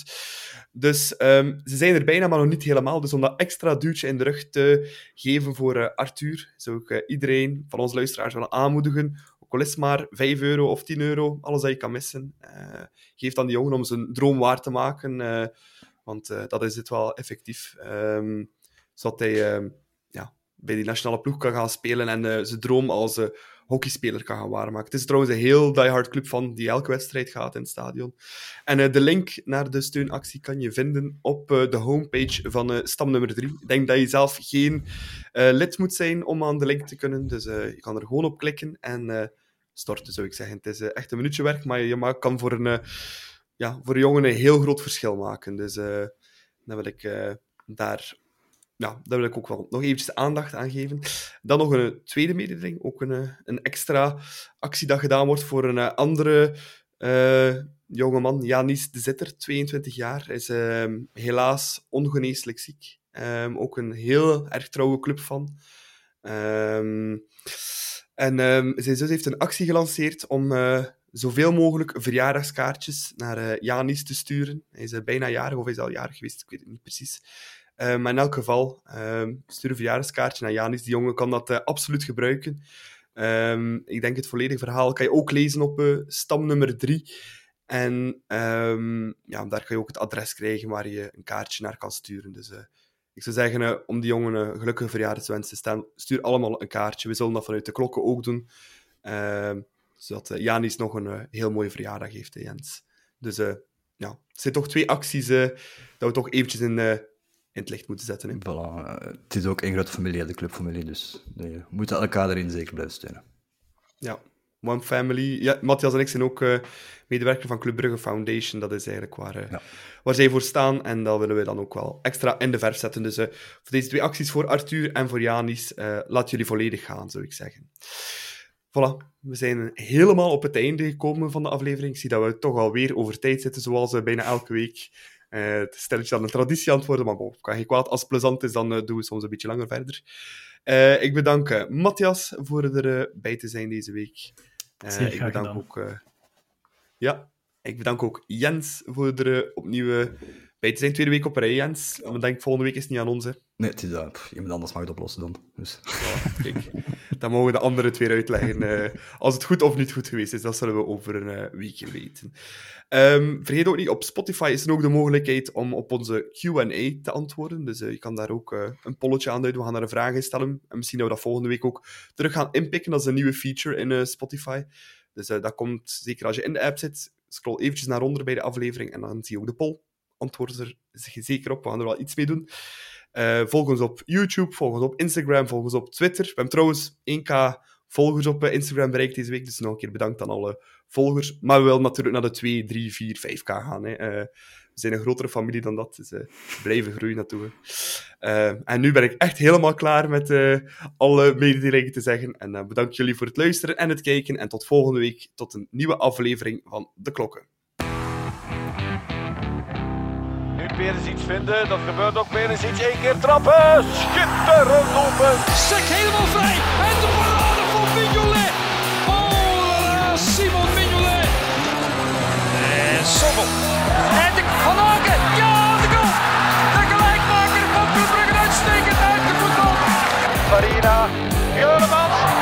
Dus ze zijn er bijna, maar nog niet helemaal. Dus om dat extra duwtje in de rug te geven voor uh, Arthur, zou ik uh, iedereen van onze luisteraars willen aanmoedigen. Ook al is maar 5 euro of 10 euro, alles dat je kan missen. Uh, geef dan die jongen om zijn droom waar te maken. want dat is het wel effectief. Zodat hij ja, bij die nationale ploeg kan gaan spelen en zijn droom als hockeyspeler kan gaan waarmaken. Het is trouwens een heel diehard club van die elke wedstrijd gaat in het stadion. En uh, de link naar de steunactie kan je vinden op uh, de homepage van uh, stam nummer 3. Ik denk dat je zelf geen lid moet zijn om aan de link te kunnen, dus je kan er gewoon op klikken en storten, zou ik zeggen. Het is echt een minuutje werk, maar je kan voor een, ja, voor een jongen een heel groot verschil maken. Dus dan wil ik daar ja, daar wil ik ook wel nog eventjes aandacht aan geven. Dan nog een tweede mededeling, ook een, een extra actie dat gedaan wordt voor een andere uh, jongeman, Janis de Zitter, 22 jaar. Hij is uh, helaas ongeneeslijk ziek. Um, ook een heel erg trouwe club van. Um, en um, zijn zus heeft een actie gelanceerd om zoveel mogelijk verjaardagskaartjes naar Janis te sturen. Hij is bijna jarig, of hij is al jarig geweest, ik weet het niet precies. Uh, maar in elk geval, uh, stuur een verjaardagskaartje naar Janis. Die jongen kan dat uh, absoluut gebruiken. Um, ik denk het volledige verhaal kan je ook lezen op uh, stam nummer 3. En um, ja, daar kan je ook het adres krijgen waar je een kaartje naar kan sturen. Dus ik zou zeggen, om die jongen een gelukkige verjaardagswens te stellen, stuur allemaal een kaartje. We zullen dat vanuit de klokken ook doen. Ehm, zodat Janis nog een heel mooie verjaardag heeft, Jens. Dus ja, het zijn toch twee acties dat we toch eventjes in in het licht moeten zetten. Hè. Voilà. Het is ook een grote familie, de clubfamilie, dus we moeten elkaar erin zeker blijven steunen. Ja, One Family. Ja, Matthias en ik zijn ook uh, medewerker van Club Brugge Foundation. Dat is eigenlijk waar, uh, ja. waar zij voor staan. En dat willen we dan ook wel extra in de verf zetten. Dus uh, voor deze twee acties, voor Arthur en voor Janis, laat jullie volledig gaan, zou ik zeggen. Voilà, we zijn helemaal op het einde gekomen van de aflevering. Ik zie dat we toch alweer over tijd zitten, zoals bijna elke week. Uh, het stelletje dan een traditie aan het worden, maar bon, kan geen kwaad. Als het plezant is, dan uh, doen we soms een beetje langer verder. Uh, ik bedank Matthias voor erbij te zijn deze week. Ik bedank gedaan. ook... ja, ik bedank ook Jens voor er opnieuw te zijn. Tweede week op rij, Jens. Maar denk, volgende week is het niet aan ons, hè. Nee, het is, uh, iemand anders mag het oplossen dan. Dus. Ja, kijk, dan mogen de anderen het weer uitleggen. Uh, als het goed of niet goed geweest is, dat zullen we over een uh, weekje weten. Um, vergeet ook niet, op Spotify is er ook de mogelijkheid om op onze Q&A te antwoorden. Dus je kan daar ook een polletje aan duiden. We gaan daar een vraag in stellen. En misschien dat we dat volgende week ook terug gaan inpikken. Dat is een nieuwe feature in Spotify. Dus dat komt, zeker als je in de app zit, scroll eventjes naar onder bij de aflevering en dan zie je ook de poll. Antwoorden er zeker op. We gaan er wel iets mee doen. Uh, volg ons op YouTube, volg ons op Instagram, volg ons op Twitter. We hebben trouwens 1k volgers op Instagram bereikt deze week, dus nog een keer bedankt aan alle volgers. Maar we willen natuurlijk naar de 2, 3, 4, 5k gaan. Hè. Uh, we zijn een grotere familie dan dat, dus uh, blijven groeien naartoe. en nu ben ik echt helemaal klaar met alle mededelingen te zeggen. En bedank jullie voor het luisteren en het kijken. En tot volgende week, tot een nieuwe aflevering van De Klokken. weer eens iets vinden. Dat gebeurt ook weer eens iets. Eén keer trappen. Schitterend open. Sek helemaal vrij. En de parade van Mignolet. Oh, Simon Mignolet. En Sommel. En de Van Aken. Ja, de goal. De gelijkmaker van Club Brugge uitstekend uit de voetbal. Marina Juremans.